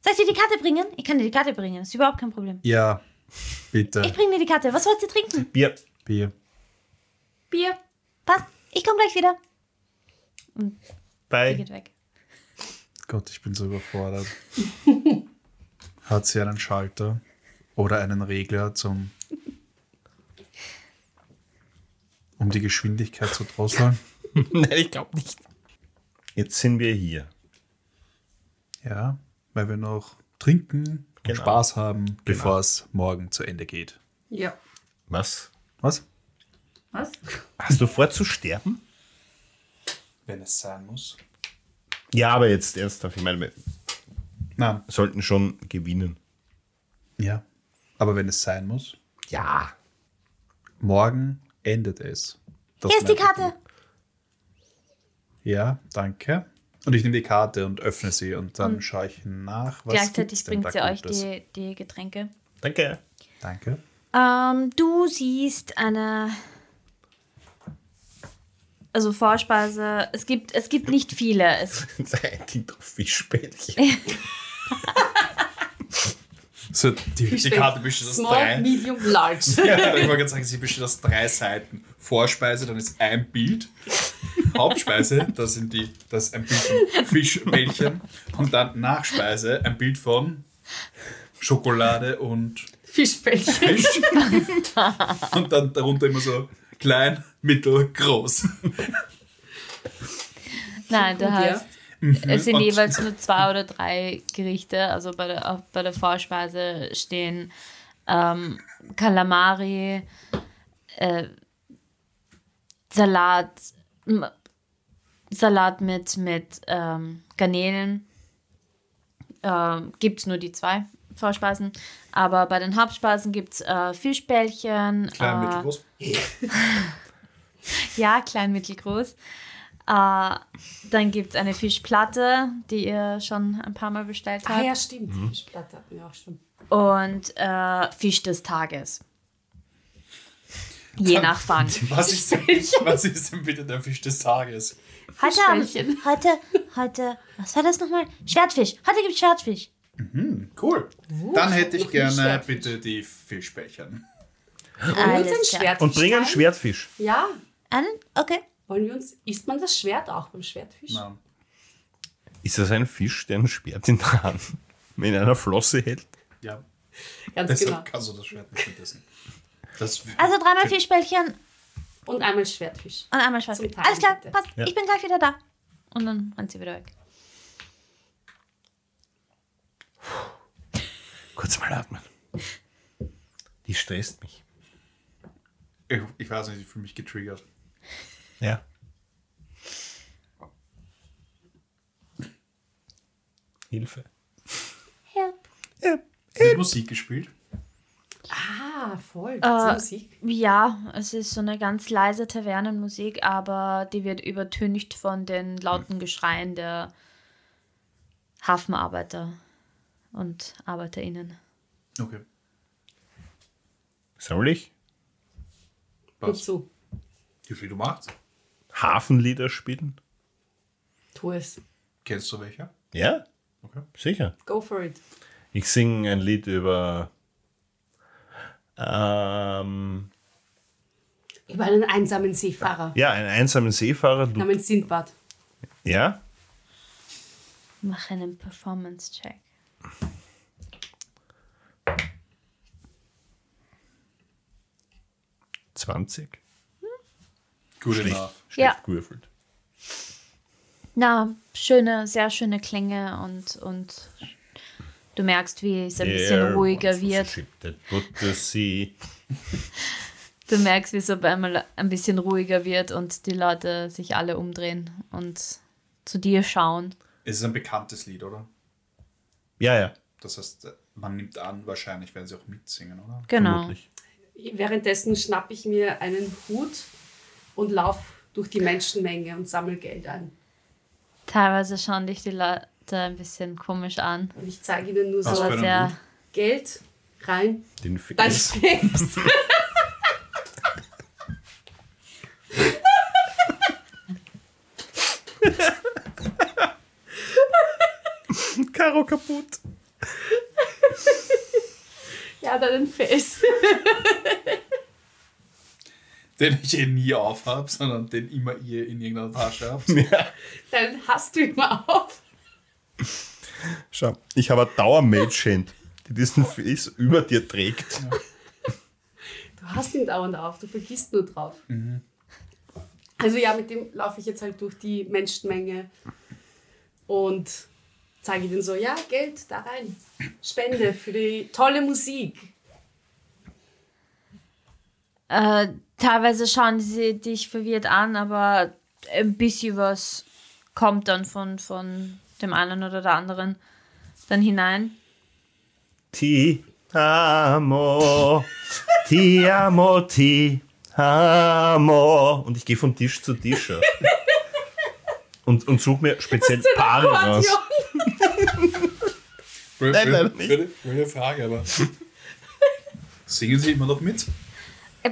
Soll ich dir die Karte bringen? Ich kann dir die Karte bringen. Das ist überhaupt kein Problem. Ja, bitte. Ich bringe dir die Karte. Was wollt ihr trinken? Bier. Bier. Bier. Passt. Ich komme gleich wieder. Sie Bei geht weg. Gott, ich bin so überfordert. Hat sie einen Schalter oder einen Regler zum. um die Geschwindigkeit zu drosseln? Nein, ich glaube nicht. Jetzt sind wir hier. Ja, weil wir noch trinken und Genau. Spaß haben, bevor es morgen zu Ende geht. Ja. Was? Was? Was? Hast du vor zu sterben? Wenn es sein muss. Ja, aber jetzt ernsthaft. Ich meine, wir Nein. sollten schon gewinnen. Ja. Aber wenn es sein muss, Ja. morgen endet es. Das Hier ist die. Karte. Ja, danke. Und ich nehme die Karte und öffne sie und dann schaue ich nach, was Gleichzeitig bringt sie euch die, die Getränke. Danke. Danke. Ähm, du siehst eine. Also Vorspeise. Es gibt, es gibt nicht viele. Es, Ein Ding auf Fischbällchen. So, die, die Karte besteht aus Small, drei. medium, large. Ja, ich wollte gerade sagen, sie besteht aus drei Seiten. Vorspeise, dann ist ein Bild. Hauptspeise, da sind die, das ist ein Bild von Fischbällchen. Und dann Nachspeise, ein Bild von Schokolade und Fischbällchen. Fisch. Und dann darunter immer so klein, mittel, groß. nein, du hast. Es sind Und- jeweils nur zwei oder drei Gerichte. Also bei der, auch bei der Vorspeise stehen ähm, Kalamari, äh, Salat, Salat mit, mit ähm, Garnelen. Ähm, gibt es nur die zwei Vorspeisen. Aber bei den Hauptspeisen gibt es äh, Fischbällchen. Klein, äh, mittel, groß. Ja, klein, mittelgroß. Äh, dann gibt es eine Fischplatte, die ihr schon ein paar Mal bestellt Ah habt. ja, stimmt. Fischplatte hatten wir auch schon. Und äh, Fisch des Tages. Je nach Fang. Was ist, denn, was ist denn bitte der Fisch des Tages? Heute, Fischbällchen. heute, heute, was war das nochmal? Schwertfisch. Heute gibt's Schwertfisch. Cool. Dann hätte ich gerne bitte die Fischbällchen. Wir uns ein Alles klar. Schwertfisch Und bring einen? Schwertfisch. Ja. Einen? Okay. Wollen wir uns. Isst man das Schwert auch beim Schwertfisch? Nein. Ist das ein Fisch, der ein Schwert in der Hand in einer Flosse hält? Ja. Ganz Deshalb genau. kannst du das Schwert nicht mitessen. Das Also dreimal Fischbällchen Und einmal Schwertfisch. und einmal Schwertfisch. Alles klar, bitte. passt. Ja. Ich bin gleich wieder da. Und dann rennt sie wieder weg. Kurz mal atmen. Die stresst mich. ich, ich weiß nicht, ich fühle mich getriggert. Ja. Hilfe. Ja. Wird Musik gespielt? Ah, voll. Äh, Musik? Ja, es ist so eine ganz leise Tavernenmusik, aber die wird übertüncht von den lauten Geschreien der Hafenarbeiter und ArbeiterInnen. Okay. Soll ich Wozu? Wie viel du machst? Hafenlieder spielen? Tu es. Kennst du welche? Ja, Okay. sicher. Go for it. Ich singe ein Lied über ähm, Über einen einsamen Seefahrer ja, einen einsamen Seefahrer. Namens Sindbad. ja? Mach einen Performance-Check. Zwanzig. Good Schlecht, schlecht Ja. gewürfelt. Na, schöne, sehr schöne Klänge und, und du merkst, wie es ein bisschen There ruhiger wird. Du merkst, wie es auf einmal ein bisschen ruhiger wird und die Leute sich alle umdrehen und zu dir schauen. Es ist ein bekanntes Lied, oder? Ja, ja, Das heißt, man nimmt an, wahrscheinlich werden sie auch mitsingen, oder? Genau. vermutlich. Währenddessen schnapp ich mir einen Hut und lauf durch die Menschenmenge und sammle Geld ein. Teilweise schauen dich die Leute ein bisschen komisch an. Und ich zeige ihnen nur Was so sehr. Hut? Geld rein. Den F Dein Face. Karo kaputt. ja, deinen Face. Den ich eh nie aufhab, sondern den immer ihr in irgendeiner Tasche habt. Ja. Dann hast du immer auf. Schau, ich habe eine Dauermädchen, die diesen Face über dir trägt. Du hast ihn dauernd auf, du vergisst nur drauf. Also ja, mit dem laufe ich jetzt halt durch die Menschenmenge und zeige ihnen so, ja, Geld da rein. Spende für die tolle Musik. Äh, teilweise schauen sie dich verwirrt an, aber ein bisschen was kommt dann von, von dem einen oder der anderen dann hinein. Ti amo, ti amo, ti amo. Und ich gehe von Tisch zu Tisch. ja. Und, und suche mir speziell Paare raus. Nein, leider nicht. blöde Frage, aber. Singen sie immer noch mit?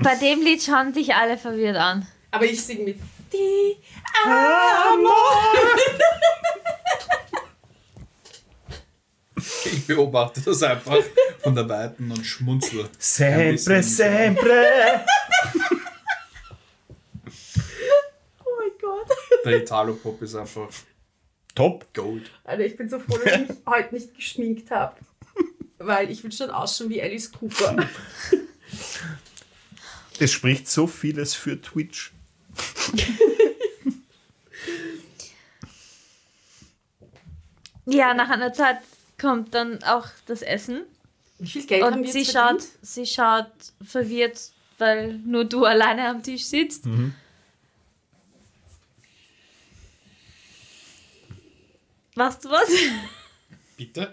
Bei dem Lied schauen dich alle verwirrt an. Aber ich singe mit. Die Ich beobachte das einfach von der Weiten und schmunzle. Sempre, sempre. Oh mein Gott. Der Italo-Pop ist einfach Top. Gold. Alter, ich bin so froh, dass ich mich heute nicht geschminkt habe. Weil ich will schon ausschauen wie Alice Cooper. Das spricht so vieles für Twitch. Ja, nach einer Zeit kommt dann auch das Essen. Wie viel Geld haben Und wir sie schaut, verdient? sie schaut verwirrt, weil nur du alleine am Tisch sitzt. Weißt du was? Bitte?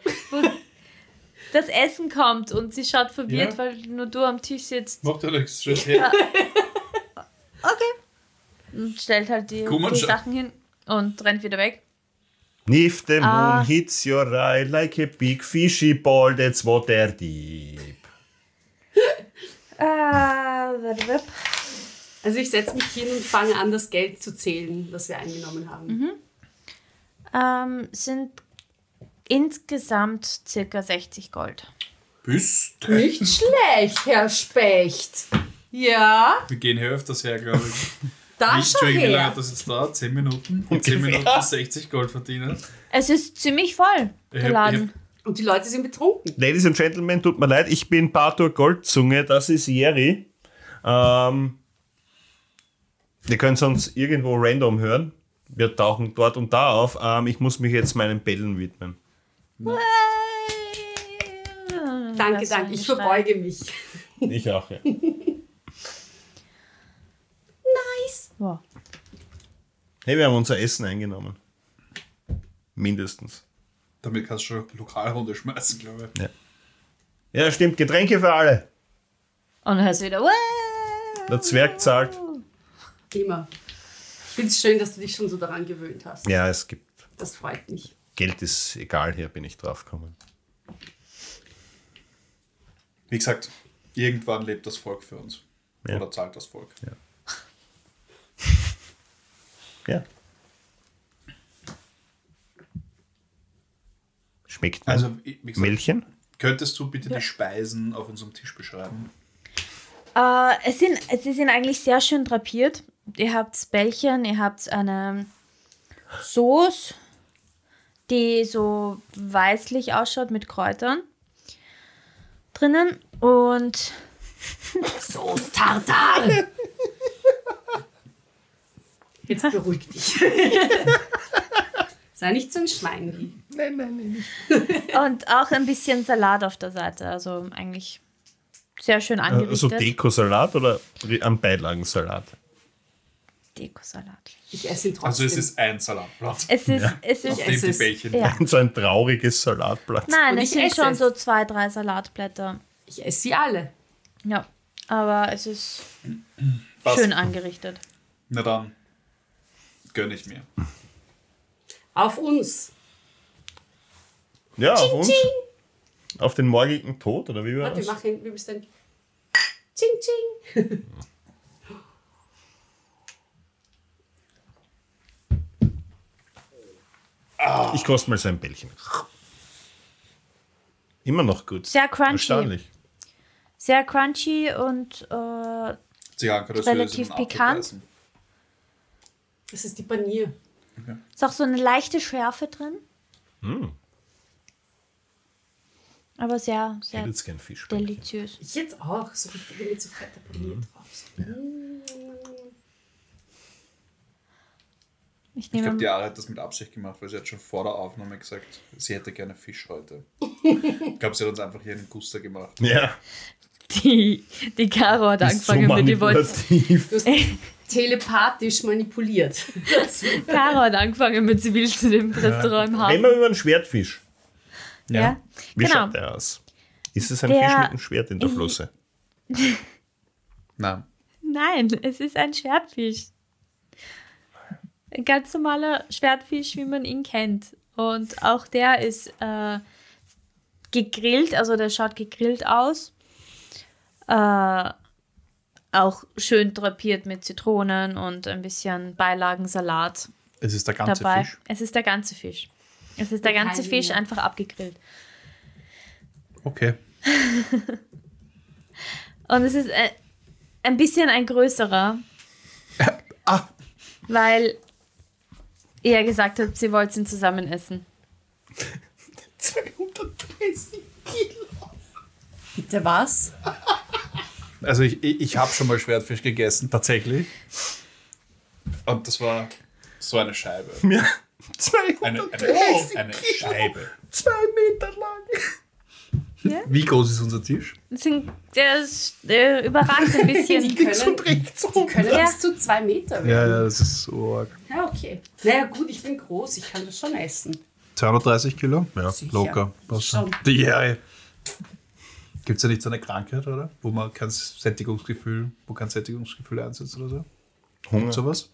Das Essen kommt und sie schaut verwirrt, Ja. weil nur du am Tisch sitzt. Macht ja nichts. Scheiß her. Und stellt halt die, die. Sachen hin und rennt wieder weg. If the moon Ah. hits your eye like a big fishy ball, that's what they're deep. Äh, Also ich setze mich hin und fange an, das Geld zu zählen, das wir eingenommen haben. Ähm, sind insgesamt circa 60 Gold. Bist. Nicht schlecht, Herr Specht. Ja, Wir gehen hier öfters her, glaube ich. da Wie, schau Entschuldigung, wie lange her. hat das jetzt dauert? 10 Minuten? In 10 Minuten 60 Gold verdienen? Es ist ziemlich voll, der hab- Laden. Und die Leute sind betrunken. Ladies and Gentlemen, tut mir leid, ich bin Bartur Goldzunge, das ist Jerry. Ähm, ihr könnt uns irgendwo random hören. Wir tauchen dort und da auf. Ähm, ich muss mich jetzt meinen Bällen widmen. Danke, danke. Ich verbeuge mich. Ich auch, ja. Nice. Wow. Hey, wir haben unser Essen eingenommen. Mindestens. Damit kannst du schon Lokalrunde schmeißen, glaube ich. Ja, stimmt, Getränke für alle. Und dann hörst du wieder. "Wow." Der Zwerg zahlt. Immer. Ich finde es schön, dass du dich schon so daran gewöhnt hast. Ja, es gibt. Das freut mich. Geld ist egal, hier bin ich drauf gekommen. Wie gesagt, irgendwann lebt das Volk für uns. Ja. Oder zahlt das Volk. Ja. Schmeckt mir. Also, wie gesagt, Milchen? könntest du bitte die Speisen auf unserem Tisch beschreiben? Äh, es sind, sie sind eigentlich sehr schön drapiert. Ihr habt Bällchen, ihr habt eine Sauce, die so weißlich ausschaut mit Kräutern drinnen. Und Sauce Tartar. Jetzt beruhig dich. Sei nicht so ein Schwein. Nein, nein, nein. Und auch ein bisschen Salat auf der Seite. Also eigentlich sehr schön angerichtet. Also Dekosalat oder am Beilagensalat? Dekosalat. Ich esse ihn trotzdem. Also, es ist ein Salatblatt. Es ist, es ist, es. Bällchen. ja. So ein trauriges Salatblatt. Nein, Und es ich sind esse schon es. so zwei, drei Salatblätter. ich esse sie alle. Ja, aber es ist Passt. schön angerichtet. Na dann, gönn ich mir. Auf uns. Ja, auf uns. Auf den morgigen Tod, oder wie war Warte, wir das? machen, wir müssen dann. Ching, ching. Ich koste mal so ein Bällchen. Immer noch gut. Sehr crunchy. Erstaunlich. Sehr crunchy und äh, Relativ pikant. Das ist die Panier. ist auch so eine leichte Schärfe drin. Hm. Aber sehr, Ich sehr hätte jetzt gern Fisch. deliziös. Ich jetzt auch. So richtig so fetter Panier drauf. So. Ich Ich glaube, die Ara hat das mit Absicht gemacht, weil sie hat schon vor der Aufnahme gesagt, sie hätte gerne Fisch heute. Ich glaube, sie hat uns einfach hier einen Guster gemacht. Ja, die, die Caro hat ist so angefangen mit die. Du hast telepathisch manipuliert. Caro hat angefangen mit sie will zu dem Restaurant im Reden Hafen. wir über einen Schwertfisch. Ja, Wie genau. schaut der aus? Ist es ein Der- Fisch mit einem Schwert in der Flosse? Nein. Nein, es ist ein Schwertfisch. Ein ganz normaler Schwertfisch, wie man ihn kennt. Und auch der ist äh, gegrillt, also der schaut gegrillt aus. Äh, auch schön drapiert mit Zitronen und ein bisschen Beilagensalat Es ist der ganze dabei. Fisch. Es ist der ganze Fisch. Es ist der ganze Keine Fisch Linie. einfach abgegrillt. Okay. Und es ist äh, ein bisschen ein größerer, Ah, weil ja gesagt habt, sie wollt ihn zusammen essen. 230 Kilo. Bitte was? also ich, ich, ich habe schon mal Schwertfisch gegessen, tatsächlich. Und das war so eine Scheibe. Ja, Eine, 230 eine, eine Kilo. Scheibe. Zwei Meter lang. Wie groß ist unser Tisch? Das sind, der, ist, der überragt ein bisschen. Die können, die können Ja. bis zu zwei Meter Ja, werden. ja, das ist so arg. Ja, okay. Naja, gut, ich bin groß, ich kann das schon essen. 230 Kilo? Ja, Sicher. locker. Passt Schon. schon. Ja, Gibt es ja nicht so eine Krankheit, oder? Wo man kein Sättigungsgefühl, wo kein Sättigungsgefühl einsetzt oder so? Hunger. Gibt sowas?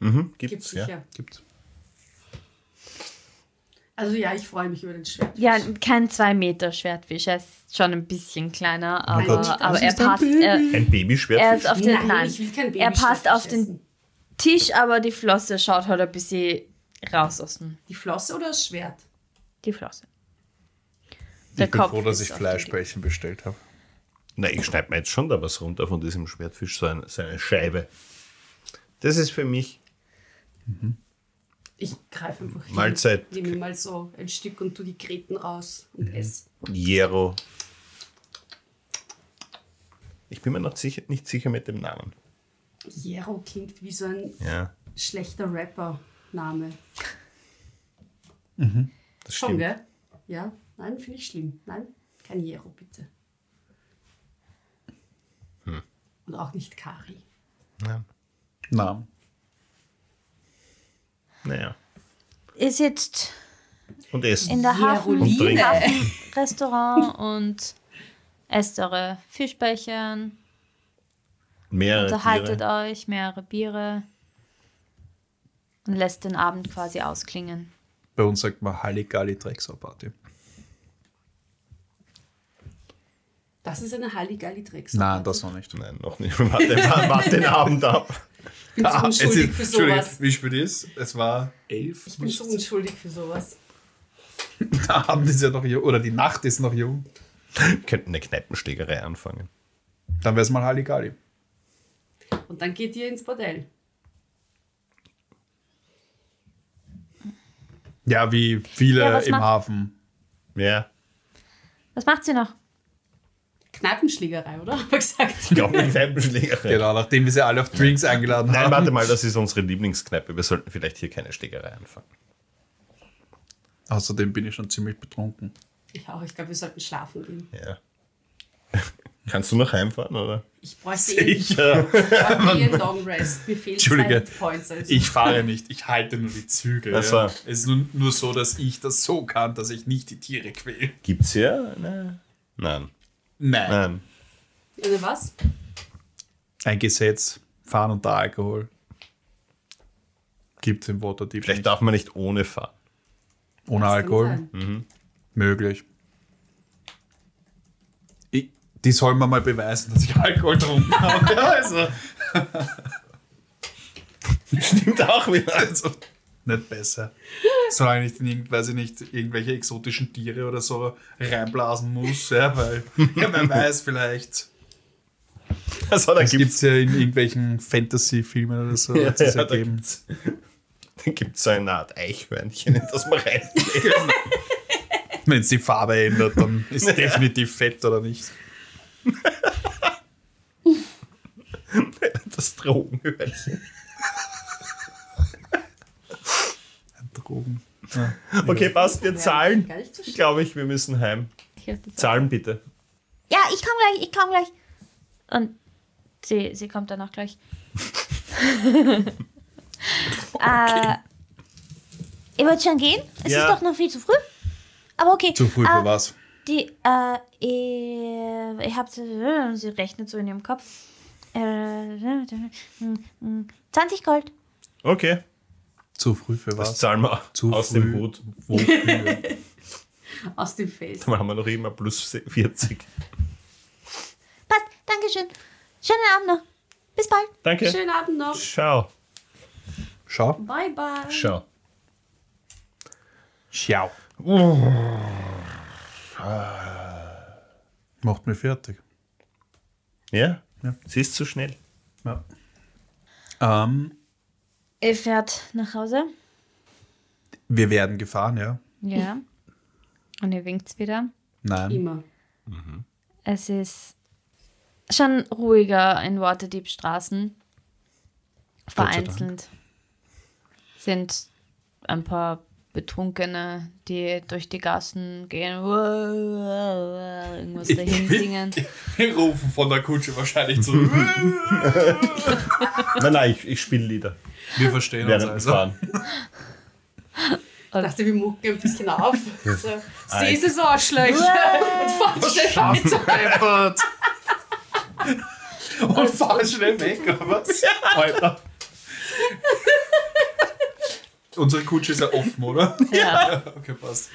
Mhm, Gibt's gibt's, ja. sicher. Gibt. Also ja, ich freue mich über den Schwertfisch. Ja, kein 2 Meter Schwertfisch. Er ist schon ein bisschen kleiner, aber, Gott. aber Das er ein passt. Baby. Er, Ein er Babyschwertfisch? ist auf den. Nein, Nein, ich will kein er passt auf den essen. Tisch, aber die Flosse schaut halt ein bisschen raus aus dem. Die Flosse oder das Schwert? Die Flosse. Ich bin froh, dass ich Fleischbällchen bestellt habe. Na, ich schneide mir jetzt schon da was runter von diesem Schwertfisch, so eine, so eine Scheibe. Das ist für mich Ich greife einfach hin, Mahlzeit. nehme mal so ein Stück und tu die Gräten raus und esse. Jero. Ich bin mir noch sicher, nicht sicher mit dem Namen. Jero klingt wie so ein Ja, schlechter Rapper-Name. das Schon, stimmt. gell? Ja? Nein, finde ich schlimm. Nein, kein Jero, bitte. Hm. Und auch nicht Kari. Ja. Nein. Naja. Ihr sitzt Und essen. in der Hafen, Und trinken. Hafenrestaurant und esst eure Fischbällchen, Mehrere unterhaltet Tiere. euch, mehrere Biere und lässt den Abend quasi ausklingen. Bei uns sagt man Halligalli Drecksau-Party. Das ist eine Halligalli Drecks. Nein, das noch nicht. Nein, noch nicht. Warte, warte den Abend ab. Ich bin so Ah, unschuldig für sowas. Wie spät ist? Es war elf. Ich bin so unschuldig für sowas. Der Abend ist ja noch jung, oder die Nacht ist noch jung. Wir könnten eine Kneipenschlägerei anfangen. Dann wäre es mal Halligalli. Und dann geht ihr ins Bordell. Ja, wie viele Ja, was im macht- Hafen. Ja, Was macht sie noch? Kneipenschlägerei, oder? Hab ich gesagt. ich glaube, eine Kneipenschlägerei. Genau, nachdem wir sie alle auf Drinks eingeladen Nein, haben. warte mal, das ist unsere Lieblingskneipe. Wir sollten vielleicht hier keine Schlägerei anfangen. Außerdem bin ich schon ziemlich betrunken. Ich auch. Ich glaube, wir sollten schlafen gehen. Ja. Kannst du noch heimfahren, oder? Ich bräuchte eh, ich Sicher. bräuchte eh einen Long Rest. Mir fehlen Entschuldige, Points. Also. Ich fahre nicht, ich halte nur die Zügel. So. Ja. Es ist nur, nur so, dass ich das so kann, dass ich nicht die Tiere quäle. Gibt's hier? eine- Nein. Nein. Nein. Also was? Ein Gesetz, fahren unter Alkohol. Gibt es im Waterdeep Vielleicht nicht. darf man nicht ohne fahren. Ohne Das Alkohol? sein. Möglich. Ich, die soll man mal beweisen, dass ich Alkohol getrunken habe. Ja, also, Stimmt auch wieder. also nicht besser. Solange ich nicht, weiß ich nicht, irgendwelche exotischen Tiere oder so reinblasen muss, ja, weil, ja, wer weiß, vielleicht. Also, da Das gibt es ja in irgendwelchen Fantasy-Filmen oder so. ja, es ja, ja da da gibt's so eine Art Eichhörnchen, in das man reinlegt. Wenn es die Farbe ändert, dann ist definitiv fett oder nicht. Das Drogenhörnchen. Drogen. Ja. Okay, passt, wir zahlen. So Ich glaube, ich, wir müssen heim. Zahlen bitte. Ja, ich komme gleich, ich komme gleich. Und sie, sie kommt dann auch gleich. äh, ihr wollt schon gehen? Es Ja. ist doch noch viel zu früh. Aber okay. Zu früh für äh, was? Die, äh, ihr, ihr habt, äh, sie rechnet so in ihrem Kopf. Äh, 20 Gold. Okay, Zu früh für das was? zahlen wir Zu aus früh. dem. Wofür? Aus dem Face. Dann haben wir noch immer plus 40. Passt, Dankeschön. Schönen Abend noch. Bis bald. Danke. Schönen Abend noch. Ciao. Schau. Bye, bye. Ciao. Schau. Macht mir fertig. Ja? Ja. Sie ist zu schnell. Ja. Ähm, Ihr fährt nach Hause. wir werden gefahren, ja? Ja. Und ihr winkt's wieder. Nein. Immer. Es ist schon ruhiger in Waterdeep-Straßen. Vereinzelt sind ein paar Betrunkene, die durch die Gassen gehen, irgendwas dahin singen. Wir rufen von der Kutsche wahrscheinlich zu. Nein, nein, ich, ich spiele Lieder. Wir verstehen uns Während wir also. fahren. Ich dachte, wir mucken ein bisschen auf. So, sie ist es Arschlöcher. Und fahren schnell. Deppert. Und fahren schnell weg, oder was? Alter. Unsere Kutsche ist ja offen, oder? Ja. okay, passt.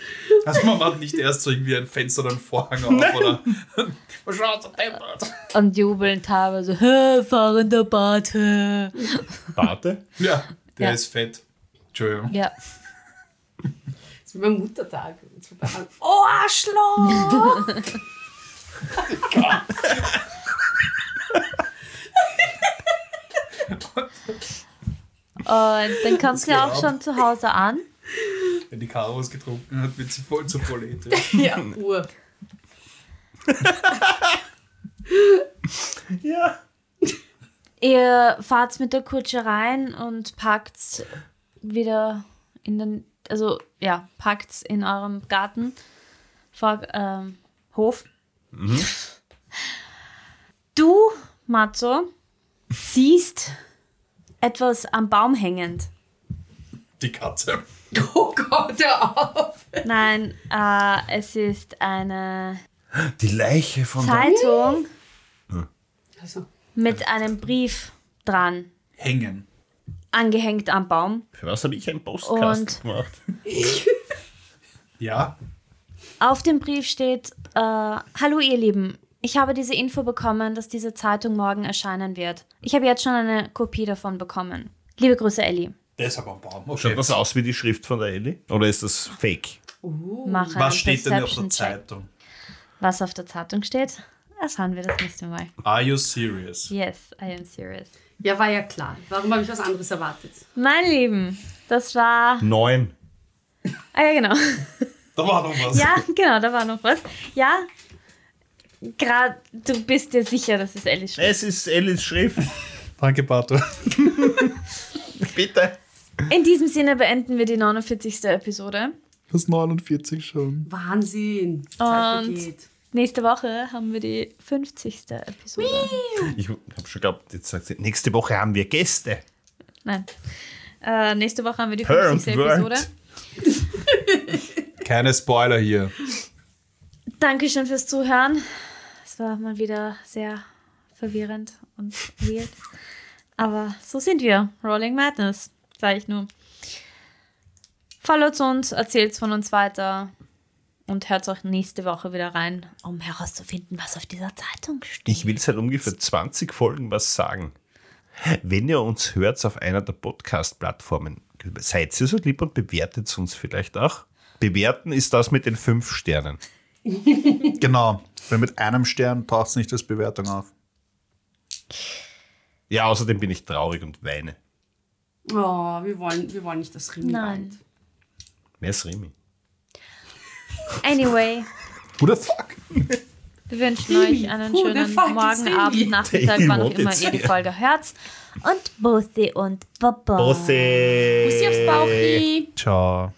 Also man macht nicht erst so irgendwie ein Fenster oder einen Vorhang auf, oder? So deppert. Und jubeln teilweise, hä, fahrender Bate. Warte. Ja, der Ja. ist fett. Entschuldigung. Ja. Das ist wie beim Muttertag. Oh, Arschloch! Und dann kommt sie auch schon zu Hause an. Wenn die Karo was getrunken hat, wird sie voll zur Polete. ja, Uhr. Ja. Ihr fahrt mit der Kutsche rein und packt wieder in den, also ja, packt in eurem Garten vor ähm, Hof. Du, Matzo, siehst etwas am Baum hängend. Die Katze. Oh Gott, hör auf! Nein, äh, es ist eine Die Leiche von Zeitung Also, mit einem Brief dran, Hängen. angehängt am Baum. der. Für was habe ich einen Postcast Und- gemacht? Ja. Auf dem Brief steht, äh, hallo ihr Lieben, ich habe diese Info bekommen, dass diese Zeitung morgen erscheinen wird. Ich habe jetzt schon eine Kopie davon bekommen. Liebe Grüße, Ellie. Der ist aber am Baum. Schaut Okay. das aus wie die Schrift von der Ellie? Oder ist das fake? Einen Was steht denn auf der. Zeitung? Was auf der Zeitung steht, erfahren wir das nächste Mal. Are you serious? Yes, I am serious. ja, war ja klar. Warum habe ich was anderes erwartet? Mein Lieben, das war... Neun. Ah ja, genau. Da war noch was. Ja, genau, da war noch was. Ja, gerade, du bist dir sicher, dass es Ellie schreibt. Es ist Ellis Schrift. Danke, Pato. Bitte. In diesem Sinne beenden wir die 49. Episode. Das 49 schon. Wahnsinn. Die Zeit Und- vergeht. Nächste Woche haben wir die 50. Episode. Ich habe schon geglaubt, jetzt sagt sie, nächste Woche haben wir Gäste. Nein. Äh, nächste Woche haben wir die Hör 50. und Episode. Keine Spoiler hier. Dankeschön fürs Zuhören. War mal wieder sehr verwirrend und weird. Aber so sind wir. Rolling Madness, sage ich nur. Followt uns, erzählt von uns weiter und hört auch nächste Woche wieder rein, um herauszufinden, was auf dieser Zeitung steht. Ich will seit ungefähr 20 Folgen was sagen. Wenn ihr uns hört auf einer der Podcast-Plattformen, seid ihr so lieb und bewertet uns vielleicht auch. Bewerten ist das mit den fünf Sternen. Genau. Weil mit einem Stern taucht es nicht als Bewertung auf. Ja, außerdem bin ich traurig und weine. Oh, wir wollen, wir wollen nicht das Rimi Nein. weint. Wer ist Remi? Anyway, Who the fuck? wir wünschen euch einen Who schönen Morgen? Abend, Nachmittag, wann auch immer ihr die. Folge hört. Und Bussi und Baba. Bosse. Bussi aufs Bauchi. Ciao.